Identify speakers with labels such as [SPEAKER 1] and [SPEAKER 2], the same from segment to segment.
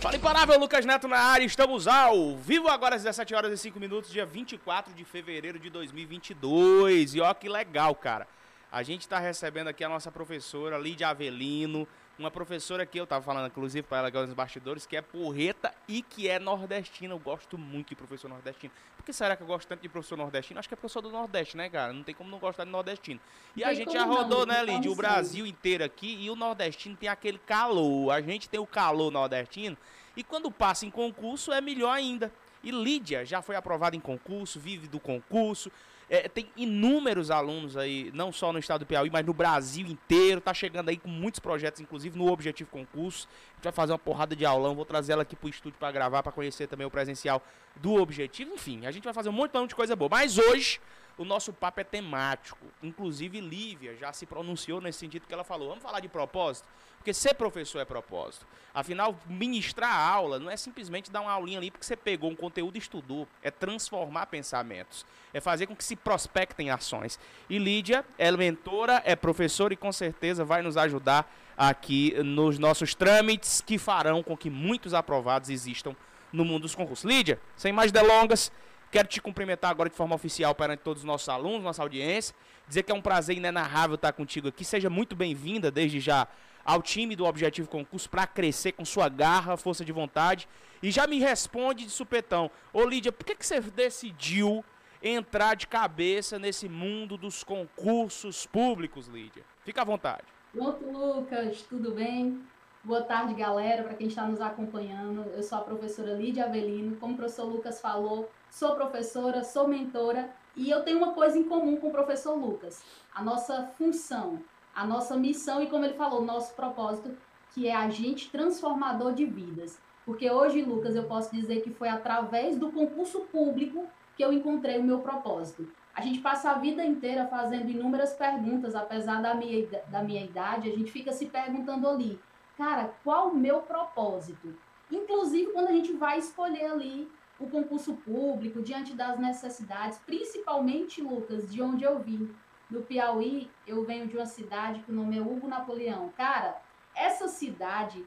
[SPEAKER 1] Fala imparável, Lucas Neto na área, estamos ao vivo agora às 17 horas e 5 minutos, dia 24 de fevereiro de 2022. E ó que legal, cara. A gente está recebendo aqui a nossa professora Lídia Avelino, uma professora que eu estava falando, inclusive, para ela agora nos bastidores, que é porreta e que é nordestina. Eu gosto muito de professor nordestino. Por que será que eu gosto tanto de professor nordestino? Acho que é professor do Nordeste, né, cara? Não tem como não gostar de nordestino. E a gente já rodou, né, Lídia, o Brasil inteiro aqui e o nordestino tem aquele calor. A gente tem o calor nordestino e quando passa em concurso é melhor ainda. E Lídia já foi aprovada em concurso, vive do concurso, é, tem inúmeros alunos aí, não só no estado do Piauí, mas no Brasil inteiro. Tá chegando aí com muitos projetos, inclusive no Objetivo Concurso. A gente vai fazer uma porrada de aulão. Vou trazer ela aqui pro estúdio para gravar, para conhecer também o presencial do Objetivo. Enfim, a gente vai fazer um monte de coisa boa. Mas hoje o nosso papo é temático. Inclusive, Lívia já se pronunciou nesse sentido que ela falou. Vamos falar de propósito? Porque ser professor é propósito. Afinal, ministrar a aula não é simplesmente dar uma aulinha ali porque você pegou um conteúdo e estudou. É transformar pensamentos. É fazer com que se prospectem ações. E Lídia é mentora, é professora e com certeza vai nos ajudar aqui nos nossos trâmites que farão com que muitos aprovados existam no mundo dos concursos. Lídia, sem mais delongas, Quero te cumprimentar agora de forma oficial perante todos os nossos alunos, nossa audiência. Dizer que é um prazer inenarrável estar contigo aqui. Seja muito bem-vinda desde já ao time do Objetivo Concurso para crescer com sua garra, força de vontade. E já me responde de supetão. Ô Lídia, por que, que você decidiu entrar de cabeça nesse mundo dos concursos públicos, Lídia? Fica à vontade.
[SPEAKER 2] Pronto, Lucas, tudo bem? Boa tarde, galera, para quem está nos acompanhando. Eu sou a professora Lídia Avelino. Como o professor Lucas falou, sou professora, sou mentora e eu tenho uma coisa em comum com o professor Lucas: a nossa função, a nossa missão e, como ele falou, nosso propósito, que é agente transformador de vidas. Porque hoje, Lucas, eu posso dizer que foi através do concurso público que eu encontrei o meu propósito. A gente passa a vida inteira fazendo inúmeras perguntas, apesar da minha, da minha idade, a gente fica se perguntando ali cara, qual o meu propósito? Inclusive quando a gente vai escolher ali o concurso público, diante das necessidades, principalmente, Lucas, de onde eu vim. No Piauí, eu venho de uma cidade que o nome é Hugo Napoleão. Cara, essa cidade,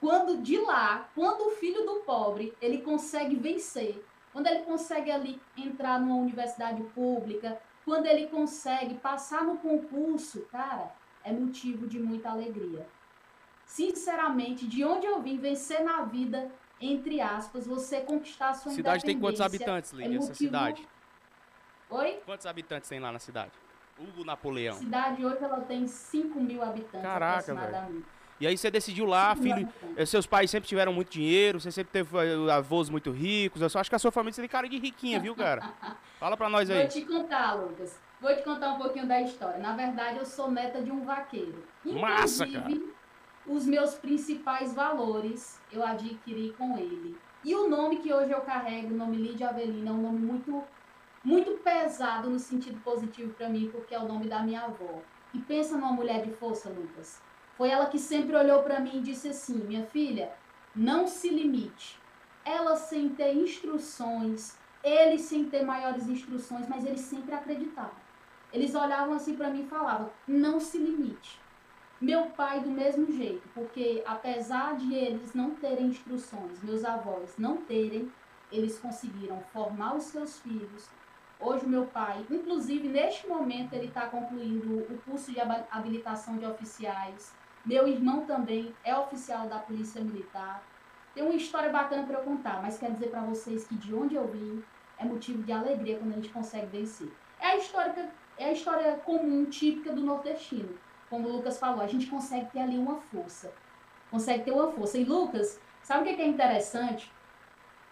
[SPEAKER 2] quando de lá, quando o filho do pobre, ele consegue vencer, quando ele consegue ali entrar numa universidade pública, quando ele consegue passar no concurso, cara, é motivo de muita alegria sinceramente, de onde eu vim, vencer na vida, entre aspas, você conquistar a sua
[SPEAKER 1] cidade tem quantos habitantes, Lídia, é essa cidade?
[SPEAKER 2] Oi?
[SPEAKER 1] Quantos habitantes tem lá na cidade? Hugo Napoleão. A
[SPEAKER 2] cidade hoje ela tem 5 mil habitantes
[SPEAKER 1] Caraca, velho. E aí você decidiu lá, filho. Seus pais sempre tiveram muito dinheiro, você sempre teve eh, avós muito ricos. Eu só acho que a sua família tem cara de riquinha, viu, cara? Fala pra nós aí.
[SPEAKER 2] Vou te contar, Lucas. Vou te contar um pouquinho da história. Na verdade, eu sou neta de um vaqueiro.
[SPEAKER 1] Inclusive, Massa, cara
[SPEAKER 2] os meus principais valores eu adquiri com ele. E o nome que hoje eu carrego, o nome Lídia Avelina, é um nome muito, muito pesado no sentido positivo para mim, porque é o nome da minha avó. E pensa numa mulher de força, Lucas. Foi ela que sempre olhou para mim e disse assim: minha filha, não se limite. Ela sem ter instruções, ele sem ter maiores instruções, mas eles sempre acreditavam. Eles olhavam assim para mim e falavam: não se limite. Meu pai do mesmo jeito, porque apesar de eles não terem instruções, meus avós não terem, eles conseguiram formar os seus filhos. Hoje meu pai, inclusive neste momento, ele está concluindo o curso de habilitação de oficiais. Meu irmão também é oficial da Polícia Militar. Tem uma história bacana para eu contar, mas quero dizer para vocês que de onde eu vim é motivo de alegria quando a gente consegue vencer. É a história, é a história comum, típica do nordestino como o Lucas falou, a gente consegue ter ali uma força. Consegue ter uma força. E Lucas, sabe o que é interessante?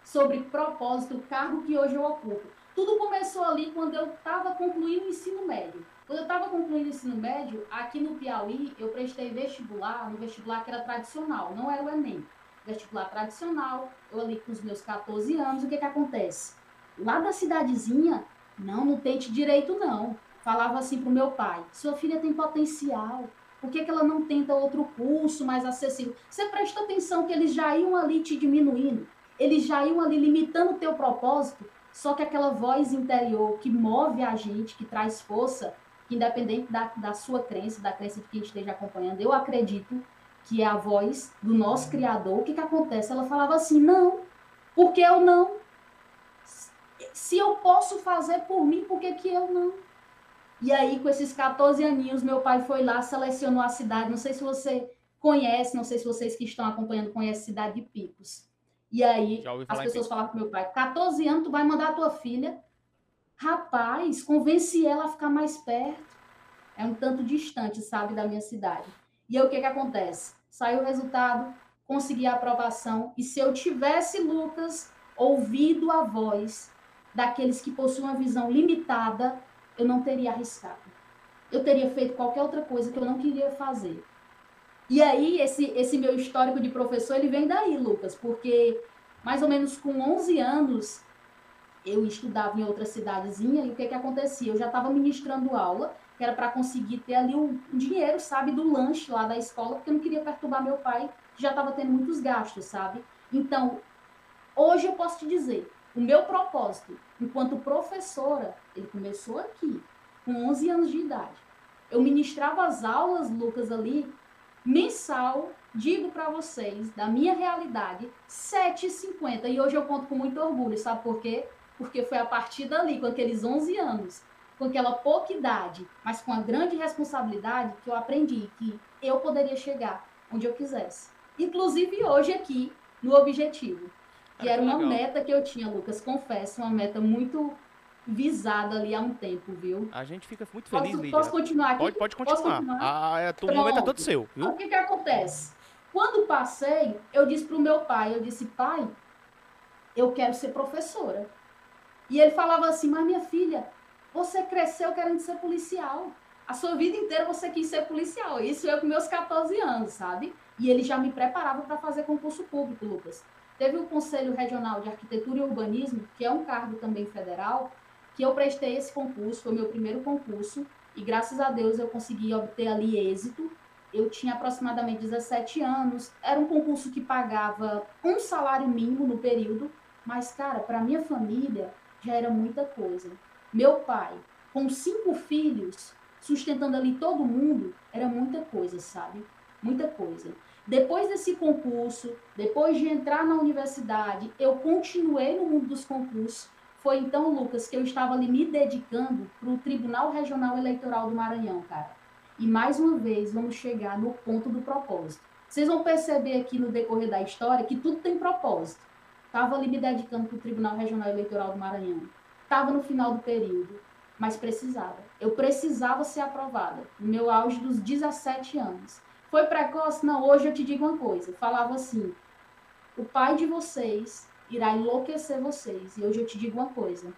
[SPEAKER 2] Sobre propósito, o cargo que hoje eu ocupo. Tudo começou ali quando eu estava concluindo o ensino médio. Quando eu estava concluindo o ensino médio, aqui no Piauí, eu prestei vestibular, no vestibular que era tradicional, não era o Enem. Vestibular tradicional, eu ali com os meus 14 anos, o que que acontece? Lá da cidadezinha, não, não tente direito não falava assim para o meu pai: sua filha tem potencial, por que, que ela não tenta outro curso mais acessível? Você presta atenção que eles já iam ali te diminuindo, eles já iam ali limitando o teu propósito, só que aquela voz interior que move a gente, que traz força, que independente da, da sua crença, da crença de quem esteja acompanhando, eu acredito que é a voz do nosso Criador, o que, que acontece? Ela falava assim: não, porque eu não? Se eu posso fazer por mim, por que, que eu não? E aí, com esses 14 aninhos, meu pai foi lá, selecionou a cidade. Não sei se você conhece, não sei se vocês que estão acompanhando conhecem a cidade de Picos. E aí, as pessoas falavam com meu pai: 14 anos, tu vai mandar a tua filha. Rapaz, convence ela a ficar mais perto. É um tanto distante, sabe, da minha cidade. E aí, o que que acontece? Saiu o resultado, consegui a aprovação. E se eu tivesse, Lucas, ouvido a voz daqueles que possuem uma visão limitada, eu não teria arriscado. Eu teria feito qualquer outra coisa que eu não queria fazer. E aí, esse, esse meu histórico de professor, ele vem daí, Lucas, porque mais ou menos com 11 anos, eu estudava em outra cidadezinha e o que que acontecia? Eu já estava ministrando aula, que era para conseguir ter ali o, dinheiro, sabe, do lanche lá da escola, porque eu não queria perturbar meu pai, que já estava tendo muitos gastos, sabe? Então, hoje eu posso te dizer, o meu propósito, enquanto professora, ele começou aqui, com 11 anos de idade. Eu ministrava as aulas, Lucas, ali, mensal, digo para vocês, da minha realidade, 7,50. E hoje eu conto com muito orgulho, sabe por quê? Porque foi a partir dali, com aqueles 11 anos, com aquela pouca idade, mas com a grande responsabilidade, que eu aprendi que eu poderia chegar onde eu quisesse. Inclusive hoje aqui, no objetivo. Que era uma legal. meta que eu tinha, Lucas, confesso, uma meta muito visada ali há um tempo, viu?
[SPEAKER 1] A gente fica muito feliz,
[SPEAKER 2] posso. Posso continuar aqui?
[SPEAKER 1] Pode, pode continuar. Posso continuar? Ah, é, o momento é todo seu, viu?
[SPEAKER 2] O que que acontece? Quando passei, eu disse pro meu pai, eu disse, pai, eu quero ser professora. E ele falava assim, mas minha filha, você cresceu querendo ser policial. A sua vida inteira você quis ser policial. Isso eu com meus 14 anos, sabe? E ele já me preparava para fazer concurso público, Lucas. Teve o Conselho Regional de Arquitetura e Urbanismo, que é um cargo também federal, que eu prestei esse concurso, foi meu primeiro concurso, e graças a Deus eu consegui obter ali êxito. Eu tinha aproximadamente 17 anos, era um concurso que pagava um salário mínimo no período, mas, cara, para minha família já era muita coisa. Meu pai, com cinco filhos, sustentando ali todo mundo, era muita coisa, sabe? Muita coisa. Depois desse concurso, depois de entrar na universidade, eu continuei no mundo dos concursos foi então, Lucas, que eu estava ali me dedicando para o Tribunal Regional Eleitoral do Maranhão, cara. E mais uma vez, vamos chegar no ponto do propósito. Vocês vão perceber aqui no decorrer da história que tudo tem propósito. Estava ali me dedicando para o Tribunal Regional Eleitoral do Maranhão. Estava no final do período, mas precisava. Eu precisava ser aprovada, no meu auge dos 17 anos. Foi precoce? Não, hoje eu te digo uma coisa. Falava assim: o pai de vocês irá enlouquecer vocês. E hoje eu te digo uma coisa: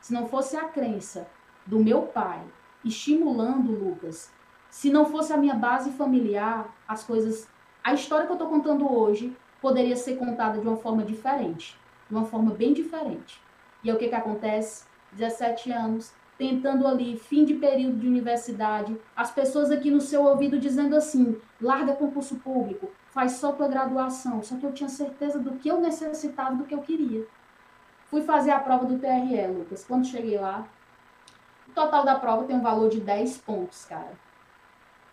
[SPEAKER 2] se não fosse a crença do meu pai estimulando Lucas, se não fosse a minha base familiar, as coisas. A história que eu estou contando hoje poderia ser contada de uma forma diferente, de uma forma bem diferente. E é o que, que acontece? 17 anos, tentando ali, fim de período de universidade, as pessoas aqui no seu ouvido dizendo assim: larga concurso público, faz só tua graduação. Só que eu tinha certeza do que eu necessitava, do que eu queria. Fui fazer a prova do TRE, Lucas. Quando cheguei lá, o total da prova tem um valor de 10 pontos, cara.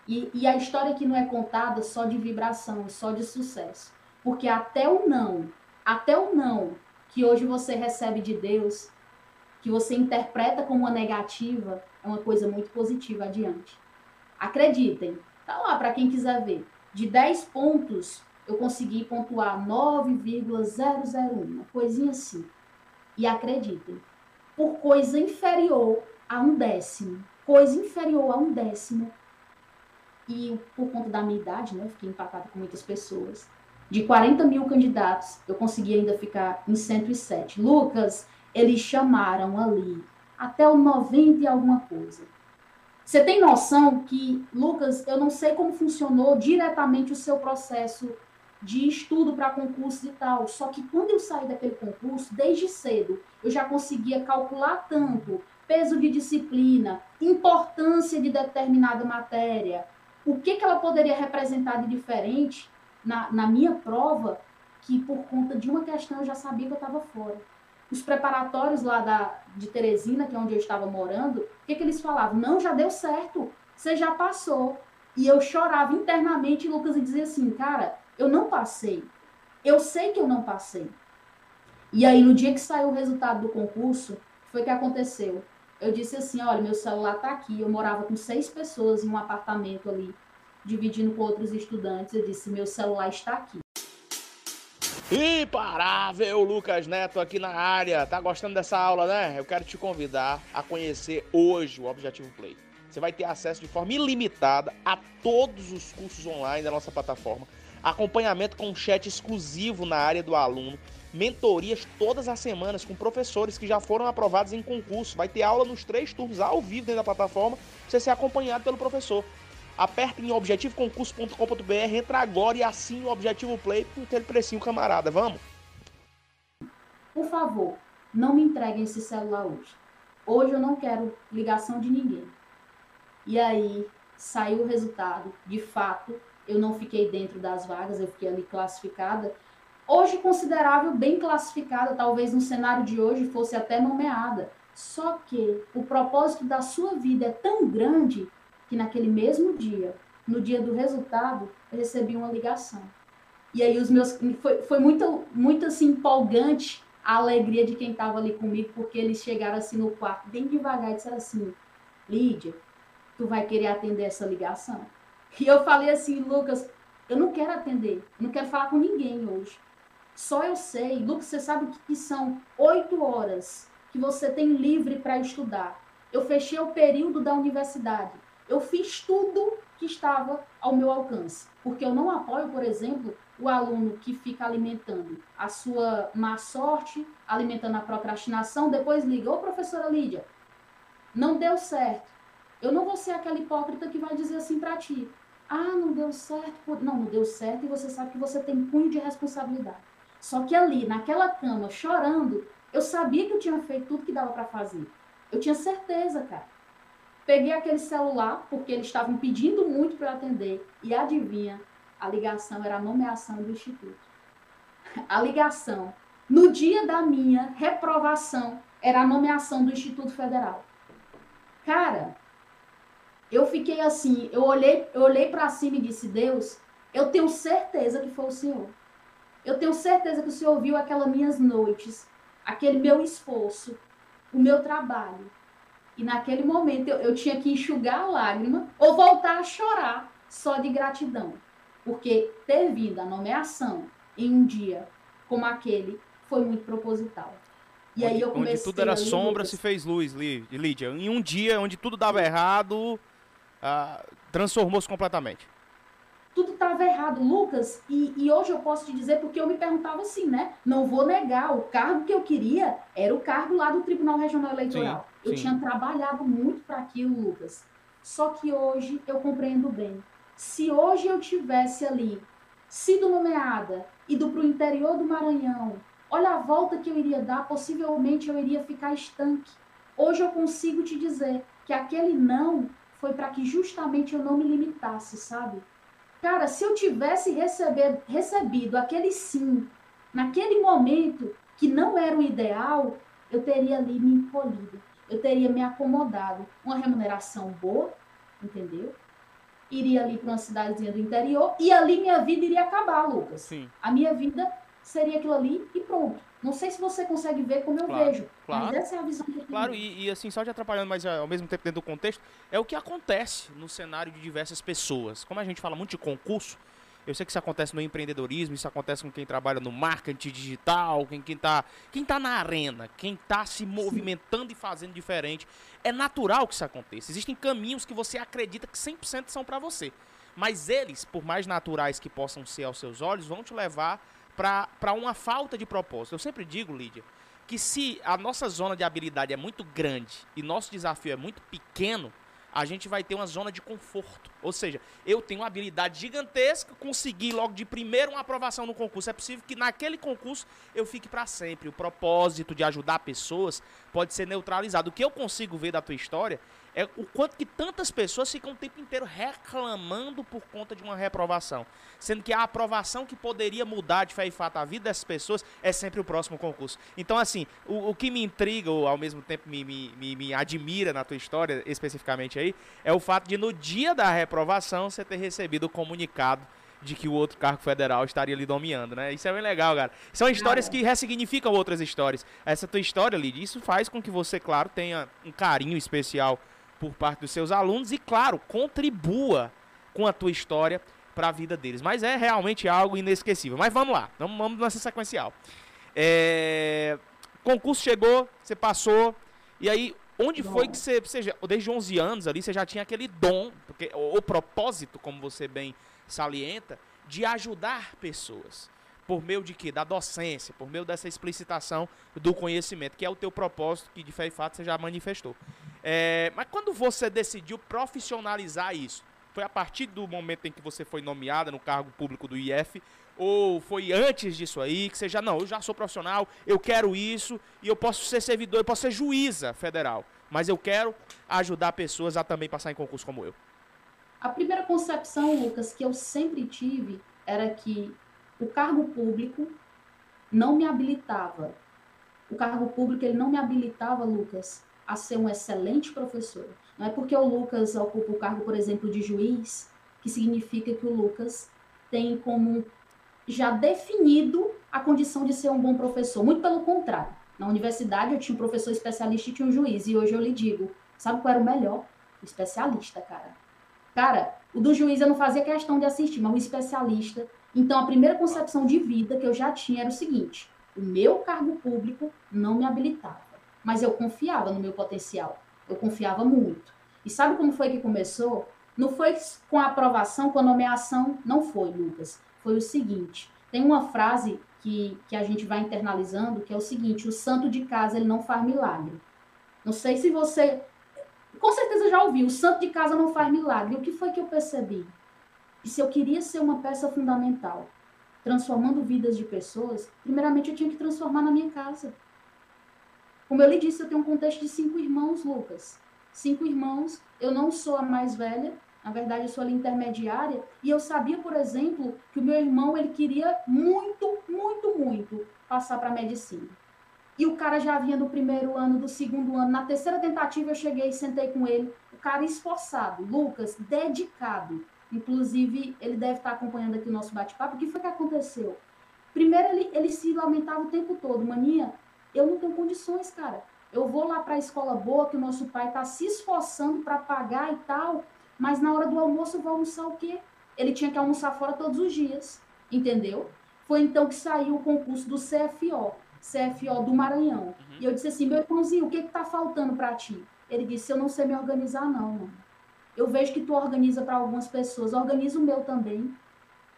[SPEAKER 2] E, e a história aqui não é contada só de vibração, só de sucesso. Porque até o não, até o não que hoje você recebe de Deus, que você interpreta como uma negativa, é uma coisa muito positiva adiante. Acreditem, tá lá para quem quiser ver. De 10 pontos, eu consegui pontuar 9,001, uma coisinha assim. E acreditem, por coisa inferior a um décimo, coisa inferior a um décimo, e por conta da minha idade, né, fiquei empatada com muitas pessoas, de 40 mil candidatos, eu consegui ainda ficar em 107. Lucas, eles chamaram ali até o 90 e alguma coisa. Você tem noção que, Lucas, eu não sei como funcionou diretamente o seu processo de estudo para concursos e tal, só que quando eu saí daquele concurso, desde cedo, eu já conseguia calcular tanto peso de disciplina, importância de determinada matéria, o que, que ela poderia representar de diferente na, na minha prova, que por conta de uma questão eu já sabia que eu estava fora os preparatórios lá da, de Teresina, que é onde eu estava morando, o que, que eles falavam? Não, já deu certo, você já passou. E eu chorava internamente, Lucas, e dizia assim, cara, eu não passei. Eu sei que eu não passei. E aí, no dia que saiu o resultado do concurso, foi que aconteceu. Eu disse assim, olha, meu celular tá aqui. Eu morava com seis pessoas em um apartamento ali, dividindo com outros estudantes. Eu disse, meu celular está aqui.
[SPEAKER 1] Imparável Lucas Neto aqui na área. Tá gostando dessa aula, né? Eu quero te convidar a conhecer hoje o Objetivo Play. Você vai ter acesso de forma ilimitada a todos os cursos online da nossa plataforma, acompanhamento com chat exclusivo na área do aluno, mentorias todas as semanas com professores que já foram aprovados em concurso. Vai ter aula nos três turnos ao vivo dentro da plataforma, você ser acompanhado pelo professor. Aperta em objetivoconcurso.com.br, entra agora e assine o Objetivo Play com aquele precinho camarada. Vamos?
[SPEAKER 2] Por favor, não me entreguem esse celular hoje. Hoje eu não quero ligação de ninguém. E aí saiu o resultado. De fato, eu não fiquei dentro das vagas, eu fiquei ali classificada. Hoje considerável, bem classificada, talvez no cenário de hoje fosse até nomeada. Só que o propósito da sua vida é tão grande que naquele mesmo dia, no dia do resultado, eu recebi uma ligação. E aí os meus foi, foi muito muito assim empolgante a alegria de quem estava ali comigo, porque eles chegaram assim no quarto bem devagar e disseram assim: "Lídia, tu vai querer atender essa ligação?" E eu falei assim: "Lucas, eu não quero atender, não quero falar com ninguém hoje. Só eu sei, Lucas, você sabe que são oito horas que você tem livre para estudar. Eu fechei o período da universidade eu fiz tudo que estava ao meu alcance. Porque eu não apoio, por exemplo, o aluno que fica alimentando a sua má sorte, alimentando a procrastinação, depois liga, ô professora Lídia, não deu certo. Eu não vou ser aquela hipócrita que vai dizer assim para ti, ah, não deu certo. Não, não deu certo e você sabe que você tem punho de responsabilidade. Só que ali, naquela cama, chorando, eu sabia que eu tinha feito tudo que dava para fazer. Eu tinha certeza, cara. Peguei aquele celular, porque eles estavam pedindo muito para atender, e adivinha, a ligação era a nomeação do instituto. A ligação, no dia da minha reprovação, era a nomeação do Instituto Federal. Cara, eu fiquei assim, eu olhei, eu olhei para cima e disse: Deus, eu tenho certeza que foi o Senhor. Eu tenho certeza que o Senhor viu aquelas minhas noites, aquele meu esforço, o meu trabalho. E naquele momento eu, eu tinha que enxugar a lágrima ou voltar a chorar só de gratidão. Porque ter vindo a nomeação em um dia como aquele foi muito proposital.
[SPEAKER 1] E onde, aí eu comecei. Onde tudo era sombra, se fez luz, Lídia. Em um dia onde tudo dava errado, uh, transformou-se completamente
[SPEAKER 2] tudo estava errado. Lucas, e, e, hoje eu posso te dizer porque eu me perguntava assim, né? Não vou negar, o cargo que eu queria era o cargo lá do Tribunal Regional Eleitoral. Eu sim. tinha trabalhado muito para aquilo, Lucas. Só que hoje eu compreendo bem. Se hoje eu tivesse ali sido nomeada, ido para o interior do Maranhão, olha a volta que eu iria dar, possivelmente eu iria ficar estanque. Hoje eu consigo te dizer que aquele não foi para que justamente eu não me limitasse, sabe? Cara, se eu tivesse receber, recebido aquele sim, naquele momento que não era o ideal, eu teria ali me encolhido, eu teria me acomodado. Uma remuneração boa, entendeu? Iria ali para uma cidadezinha do interior e ali minha vida iria acabar, Lucas. Sim. A minha vida seria aquilo ali e pronto. Não sei se você consegue ver como eu claro, vejo, claro, mas essa é a visão que eu
[SPEAKER 1] tenho. Claro, e, e, assim, só te atrapalhando, mas ao mesmo tempo dentro do contexto, é o que acontece no cenário de diversas pessoas. Como a gente fala muito de concurso, eu sei que isso acontece no empreendedorismo, isso acontece com quem trabalha no marketing digital, quem, quem, tá, quem tá na arena, quem tá se movimentando e fazendo diferente. É natural que isso aconteça. Existem caminhos que você acredita que 100% são para você. Mas eles, por mais naturais que possam ser aos seus olhos, vão te levar para uma falta de propósito. Eu sempre digo, Lídia, que se a nossa zona de habilidade é muito grande e nosso desafio é muito pequeno, a gente vai ter uma zona de conforto. Ou seja, eu tenho uma habilidade gigantesca, consegui logo de primeiro uma aprovação no concurso. É possível que naquele concurso eu fique para sempre. O propósito de ajudar pessoas pode ser neutralizado. O que eu consigo ver da tua história é o quanto que tantas pessoas ficam o tempo inteiro reclamando por conta de uma reprovação. Sendo que a aprovação que poderia mudar de fé e fato a vida dessas pessoas é sempre o próximo concurso. Então, assim, o, o que me intriga, ou ao mesmo tempo me, me, me, me admira na tua história, especificamente aí, é o fato de no dia da reprovação você ter recebido o comunicado de que o outro cargo federal estaria lhe dominando, né? Isso é bem legal, cara. São histórias que ressignificam outras histórias. Essa tua história, Lid, isso faz com que você, claro, tenha um carinho especial por parte dos seus alunos e, claro, contribua com a tua história para a vida deles. Mas é realmente algo inesquecível. Mas vamos lá, vamos, nessa sequencial. É... Concurso chegou, você passou, e aí Onde foi que você, você já, desde 11 anos ali, você já tinha aquele dom, porque o, o propósito, como você bem salienta, de ajudar pessoas. Por meio de quê? Da docência, por meio dessa explicitação do conhecimento, que é o teu propósito, que de fé e fato você já manifestou. É, mas quando você decidiu profissionalizar isso, foi a partir do momento em que você foi nomeada no cargo público do IF, ou foi antes disso aí, que você já, não, eu já sou profissional, eu quero isso, e eu posso ser servidor, eu posso ser juíza federal, mas eu quero ajudar pessoas a também passar em concurso como eu.
[SPEAKER 2] A primeira concepção, Lucas, que eu sempre tive era que o cargo público não me habilitava. O cargo público ele não me habilitava, Lucas, a ser um excelente professor. Não é porque o Lucas ocupa o cargo, por exemplo, de juiz, que significa que o Lucas tem como já definido a condição de ser um bom professor. Muito pelo contrário. Na universidade eu tinha um professor especialista e tinha um juiz. E hoje eu lhe digo, sabe qual era o melhor? O especialista, cara. Cara, o do juiz eu não fazia questão de assistir, mas o especialista. Então, a primeira concepção de vida que eu já tinha era o seguinte: o meu cargo público não me habilitava, mas eu confiava no meu potencial. Eu confiava muito. E sabe como foi que começou? Não foi com a aprovação, com a nomeação, não foi, Lucas. Foi o seguinte: tem uma frase que, que a gente vai internalizando, que é o seguinte: o santo de casa ele não faz milagre. Não sei se você com certeza já ouviu, o santo de casa não faz milagre. O que foi que eu percebi? Que se eu queria ser uma peça fundamental, transformando vidas de pessoas, primeiramente eu tinha que transformar na minha casa. Como eu lhe disse, eu tenho um contexto de cinco irmãos, Lucas. Cinco irmãos, eu não sou a mais velha, na verdade eu sou a intermediária, e eu sabia, por exemplo, que o meu irmão ele queria muito, muito, muito passar para medicina. E o cara já vinha do primeiro ano, do segundo ano. Na terceira tentativa eu cheguei e sentei com ele. O cara esforçado, Lucas, dedicado. Inclusive, ele deve estar acompanhando aqui o nosso bate-papo. O que foi que aconteceu? Primeiro, ele, ele se lamentava o tempo todo. Mania, eu não tenho condições, cara. Eu vou lá para a escola boa, que o nosso pai está se esforçando para pagar e tal, mas na hora do almoço eu vou almoçar o quê? Ele tinha que almoçar fora todos os dias, entendeu? Foi então que saiu o concurso do CFO. CFO do Maranhão. Uhum. E eu disse assim, meu irmãozinho, o que está faltando para ti? Ele disse, eu não sei me organizar não, mano. Eu vejo que tu organiza para algumas pessoas, organiza o meu também.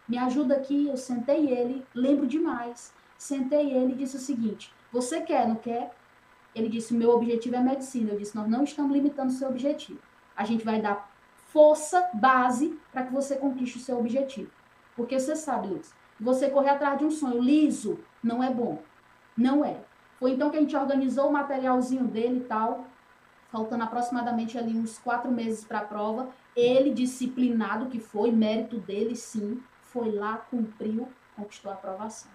[SPEAKER 2] Me ajuda aqui, eu sentei ele, lembro demais. Sentei ele e disse o seguinte, você quer, não quer? Ele disse, meu objetivo é medicina. Eu disse, nós não estamos limitando o seu objetivo. A gente vai dar força, base, para que você conquiste o seu objetivo. Porque você sabe, Luz, você correr atrás de um sonho liso não é bom. Não é. Foi então que a gente organizou o materialzinho dele e tal, faltando aproximadamente ali uns quatro meses para a prova. Ele, disciplinado que foi, mérito dele sim, foi lá, cumpriu, conquistou a aprovação.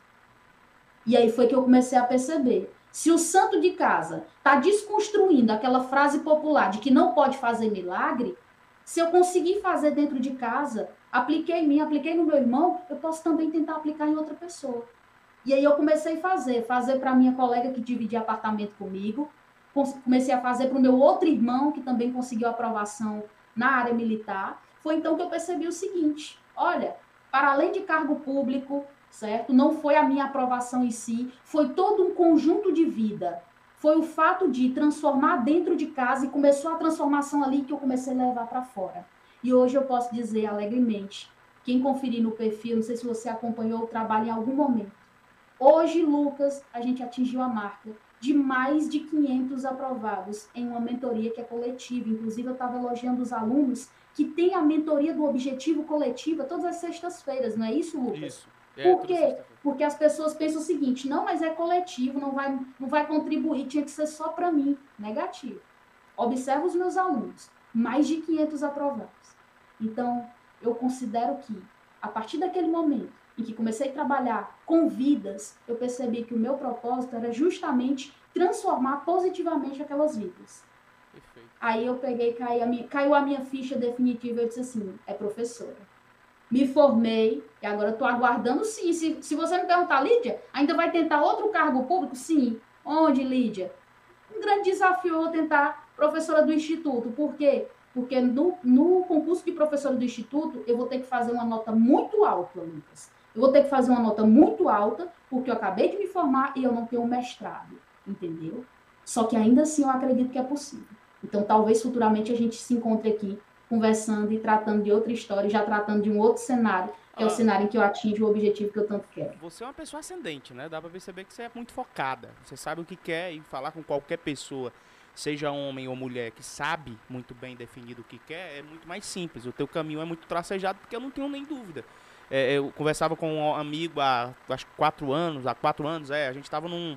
[SPEAKER 2] E aí foi que eu comecei a perceber. Se o santo de casa está desconstruindo aquela frase popular de que não pode fazer milagre, se eu conseguir fazer dentro de casa, apliquei em mim, apliquei no meu irmão, eu posso também tentar aplicar em outra pessoa. E aí eu comecei a fazer, fazer para minha colega que dividia apartamento comigo, comecei a fazer para o meu outro irmão que também conseguiu aprovação na área militar. Foi então que eu percebi o seguinte: olha, para além de cargo público, certo? Não foi a minha aprovação em si, foi todo um conjunto de vida. Foi o fato de transformar dentro de casa e começou a transformação ali que eu comecei a levar para fora. E hoje eu posso dizer alegremente, quem conferir no perfil, não sei se você acompanhou o trabalho em algum momento, Hoje, Lucas, a gente atingiu a marca de mais de 500 aprovados em uma mentoria que é coletiva. Inclusive, eu estava elogiando os alunos que têm a mentoria do objetivo coletiva todas as sextas-feiras, não é isso, Lucas?
[SPEAKER 1] Isso.
[SPEAKER 2] É, Por quê? Porque as pessoas pensam o seguinte: não, mas é coletivo, não vai, não vai contribuir, tinha que ser só para mim. Negativo. Observa os meus alunos. mais de 500 aprovados. Então, eu considero que, a partir daquele momento em que comecei a trabalhar com vidas, eu percebi que o meu propósito era justamente transformar positivamente aquelas vidas. Perfeito. Aí eu peguei, caiu a, minha, caiu a minha ficha definitiva, eu disse assim, é professora. Me formei, e agora estou aguardando sim. Se, se você me perguntar, Lídia, ainda vai tentar outro cargo público? Sim. Onde, Lídia? Um grande desafio eu tentar professora do instituto. Por quê? Porque no, no concurso de professora do instituto, eu vou ter que fazer uma nota muito alta, Lucas. Eu vou ter que fazer uma nota muito alta, porque eu acabei de me formar e eu não tenho mestrado, entendeu? Só que ainda assim eu acredito que é possível. Então, talvez futuramente a gente se encontre aqui conversando e tratando de outra história, já tratando de um outro cenário, que ah, é o ah. cenário em que eu atinjo o objetivo que eu tanto quero.
[SPEAKER 1] Você é uma pessoa ascendente, né? Dá pra perceber que você é muito focada. Você sabe o que quer e falar com qualquer pessoa seja homem ou mulher, que sabe muito bem definido o que quer, é muito mais simples. O teu caminho é muito tracejado, porque eu não tenho nem dúvida. É, eu conversava com um amigo há acho quatro anos, há quatro anos, é, a gente estava num,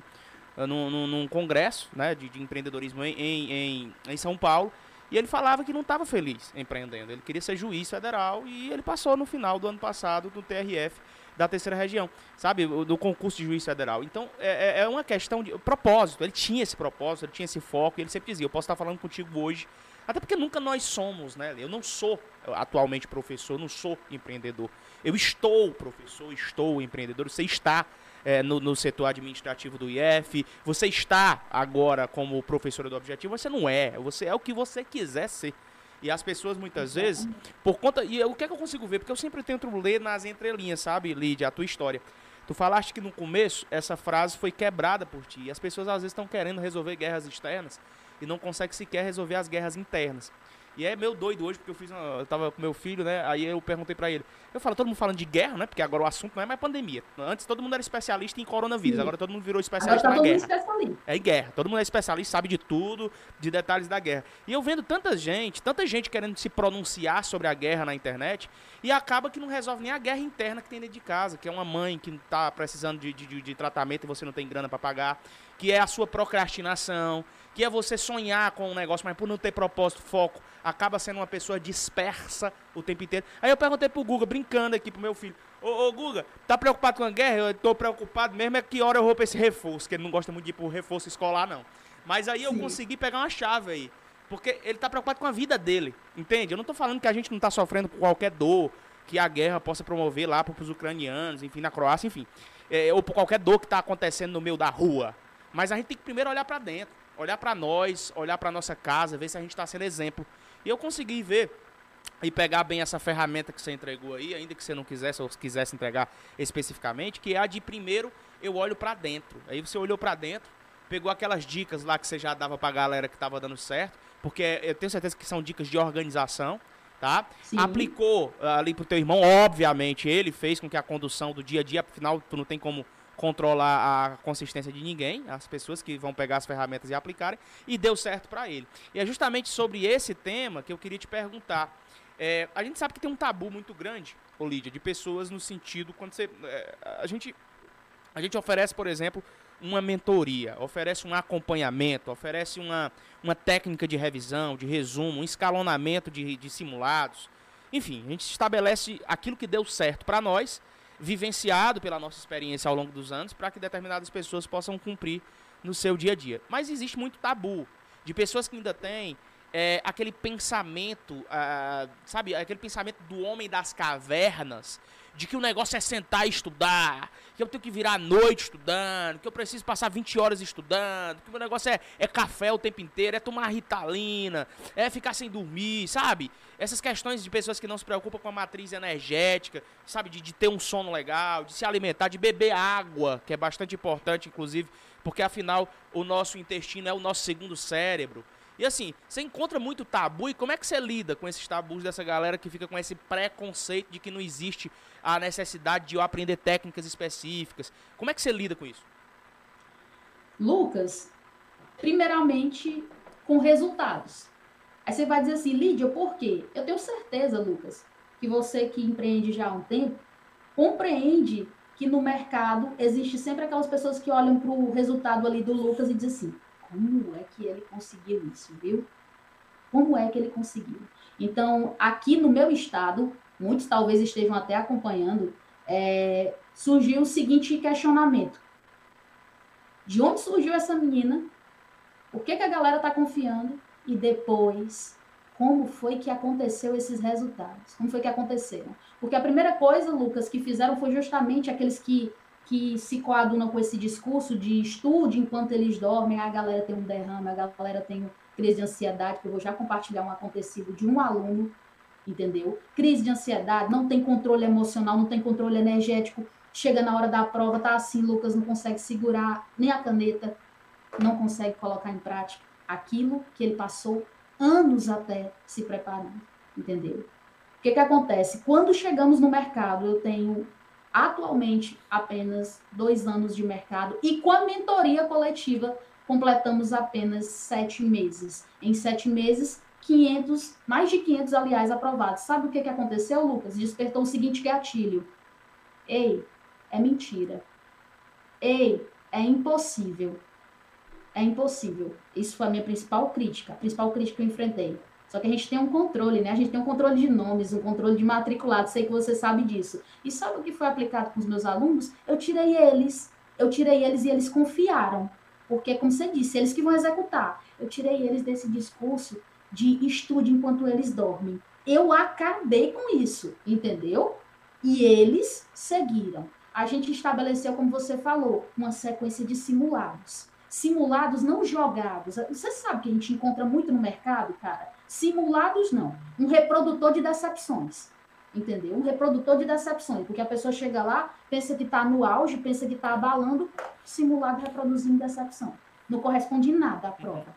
[SPEAKER 1] num, num, congresso né, de, de empreendedorismo em, em, em, São Paulo, e ele falava que não estava feliz empreendendo. Ele queria ser juiz federal e ele passou no final do ano passado no TRF da terceira região, sabe? Do concurso de juiz federal. Então, é, é, é uma questão de propósito. Ele tinha esse propósito, ele tinha esse foco, ele sempre dizia: Eu posso estar falando contigo hoje. Até porque nunca nós somos, né? Eu não sou atualmente professor, não sou empreendedor. Eu estou professor, estou empreendedor. Você está é, no, no, setor administrativo do IF, você está agora como professora do objetivo, você não é. Você é o que você quiser ser. E as pessoas muitas vezes, por conta. E o que é que eu consigo ver? Porque eu sempre tento ler nas entrelinhas, sabe, Lídia, a tua história. Tu falaste que no começo essa frase foi quebrada por ti. E as pessoas às vezes estão querendo resolver guerras externas e não conseguem sequer resolver as guerras internas. E é meio doido hoje, porque eu fiz uma, eu tava com meu filho, né? Aí eu perguntei para ele. Eu falo, todo mundo falando de guerra, né? Porque agora o assunto não é mais pandemia. Antes todo mundo era especialista em coronavírus, Sim. agora todo mundo virou especialista tá na guerra. Especialista. É em guerra. Todo mundo é especialista, sabe de tudo, de detalhes da guerra. E eu vendo tanta gente, tanta gente querendo se pronunciar sobre a guerra na internet, e acaba que não resolve nem a guerra interna que tem dentro de casa, que é uma mãe que tá precisando de, de, de tratamento e você não tem grana para pagar, que é a sua procrastinação, que é você sonhar com um negócio, mas por não ter propósito, foco, acaba sendo uma pessoa dispersa o tempo inteiro. Aí eu perguntei pro Guga, brincando aqui pro meu filho, ô, ô Guga, tá preocupado com a guerra? Eu tô preocupado mesmo é que hora eu vou pra esse reforço, que ele não gosta muito de ir pro reforço escolar, não. Mas aí eu Sim. consegui pegar uma chave aí. Porque ele tá preocupado com a vida dele, entende? Eu não tô falando que a gente não tá sofrendo com qualquer dor que a guerra possa promover lá pros ucranianos, enfim, na Croácia, enfim. É, ou por qualquer dor que tá acontecendo no meio da rua. Mas a gente tem que primeiro olhar para dentro olhar para nós, olhar para nossa casa, ver se a gente está sendo exemplo. E eu consegui ver e pegar bem essa ferramenta que você entregou aí, ainda que você não quisesse ou quisesse entregar especificamente, que é a de primeiro eu olho para dentro. Aí você olhou para dentro, pegou aquelas dicas lá que você já dava para a galera que estava dando certo, porque eu tenho certeza que são dicas de organização, tá? Sim. Aplicou ali pro teu irmão, obviamente, ele fez com que a condução do dia a dia, afinal, tu não tem como controlar a consistência de ninguém, as pessoas que vão pegar as ferramentas e aplicarem, e deu certo para ele. E é justamente sobre esse tema que eu queria te perguntar. É, a gente sabe que tem um tabu muito grande, ô Lídia, de pessoas no sentido quando você. É, a, gente, a gente oferece, por exemplo, uma mentoria, oferece um acompanhamento, oferece uma, uma técnica de revisão, de resumo, um escalonamento de, de simulados. Enfim, a gente estabelece aquilo que deu certo para nós vivenciado pela nossa experiência ao longo dos anos para que determinadas pessoas possam cumprir no seu dia a dia. Mas existe muito tabu de pessoas que ainda têm é, aquele pensamento, ah, sabe, aquele pensamento do homem das cavernas, de que o negócio é sentar e estudar, que eu tenho que virar a noite estudando, que eu preciso passar 20 horas estudando, que o meu negócio é, é café o tempo inteiro, é tomar ritalina, é ficar sem dormir, sabe? Essas questões de pessoas que não se preocupam com a matriz energética, sabe? De, de ter um sono legal, de se alimentar, de beber água, que é bastante importante, inclusive, porque afinal o nosso intestino é o nosso segundo cérebro. E assim, você encontra muito tabu e como é que você lida com esses tabus dessa galera que fica com esse preconceito de que não existe a necessidade de eu aprender técnicas específicas? Como é que você lida com isso?
[SPEAKER 2] Lucas, primeiramente com resultados. Aí você vai dizer assim, Lídia, por quê? Eu tenho certeza, Lucas, que você que empreende já há um tempo, compreende que no mercado existe sempre aquelas pessoas que olham para o resultado ali do Lucas e dizem assim, como é que ele conseguiu isso, viu? Como é que ele conseguiu? Então, aqui no meu estado, muitos talvez estejam até acompanhando, é, surgiu o seguinte questionamento. De onde surgiu essa menina? O que, que a galera está confiando? E depois, como foi que aconteceu esses resultados? Como foi que aconteceram? Porque a primeira coisa, Lucas, que fizeram foi justamente aqueles que, que se coadunam com esse discurso de estude enquanto eles dormem, a galera tem um derrame, a galera tem crise de ansiedade, que eu vou já compartilhar um acontecido de um aluno, entendeu? Crise de ansiedade, não tem controle emocional, não tem controle energético, chega na hora da prova, tá assim, Lucas não consegue segurar nem a caneta, não consegue colocar em prática aquilo que ele passou anos até se preparando, entendeu? O que, que acontece? Quando chegamos no mercado, eu tenho atualmente apenas dois anos de mercado e com a mentoria coletiva completamos apenas sete meses. Em sete meses, 500, mais de 500, aliás, aprovados. Sabe o que, que aconteceu, Lucas? Despertou o seguinte gatilho. Ei, é mentira. Ei, é impossível. É impossível. Isso foi a minha principal crítica, a principal crítica que eu enfrentei. Só que a gente tem um controle, né? A gente tem um controle de nomes, um controle de matriculado, sei que você sabe disso. E sabe o que foi aplicado com os meus alunos? Eu tirei eles, eu tirei eles e eles confiaram. Porque, como você disse, eles que vão executar. Eu tirei eles desse discurso de estude enquanto eles dormem. Eu acabei com isso, entendeu? E eles seguiram. A gente estabeleceu, como você falou, uma sequência de simulados simulados não jogados. Você sabe que a gente encontra muito no mercado, cara? Simulados não. Um reprodutor de decepções. Entendeu? Um reprodutor de decepções. Porque a pessoa chega lá, pensa que está no auge, pensa que está abalando, simulado reproduzindo decepção. Não corresponde nada à prova.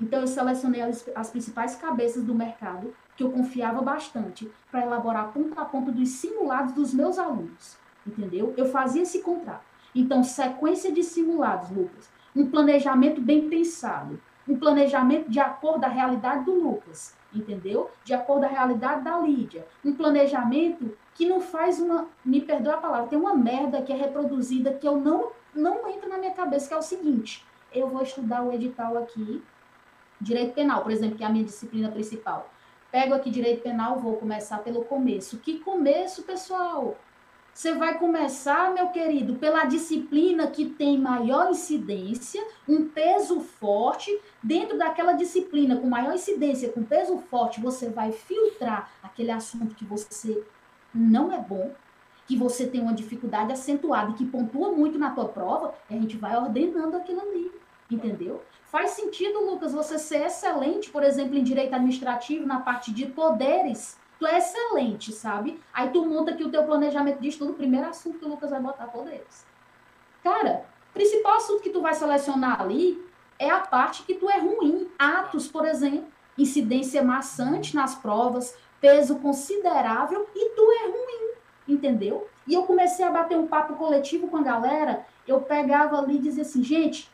[SPEAKER 2] Então eu selecionei as, as principais cabeças do mercado, que eu confiava bastante, para elaborar ponto a ponto dos simulados dos meus alunos. Entendeu? Eu fazia esse contrato. Então, sequência de simulados, Lucas um planejamento bem pensado, um planejamento de acordo a realidade do Lucas, entendeu? De acordo a realidade da Lídia, um planejamento que não faz uma, me perdoa a palavra, tem uma merda que é reproduzida que eu não não entra na minha cabeça, que é o seguinte, eu vou estudar o edital aqui, direito penal, por exemplo, que é a minha disciplina principal. Pego aqui direito penal, vou começar pelo começo. Que começo, pessoal? Você vai começar, meu querido, pela disciplina que tem maior incidência, um peso forte. Dentro daquela disciplina com maior incidência, com peso forte, você vai filtrar aquele assunto que você não é bom, que você tem uma dificuldade acentuada e que pontua muito na tua prova, e a gente vai ordenando aquilo ali, entendeu? Faz sentido, Lucas, você ser excelente, por exemplo, em direito administrativo, na parte de poderes, tu é excelente, sabe? Aí tu monta aqui o teu planejamento de estudo, primeiro assunto que o Lucas vai botar poderes. Cara, principal assunto que tu vai selecionar ali é a parte que tu é ruim. Atos, por exemplo, incidência maçante nas provas, peso considerável e tu é ruim, entendeu? E eu comecei a bater um papo coletivo com a galera, eu pegava ali e dizia assim, gente,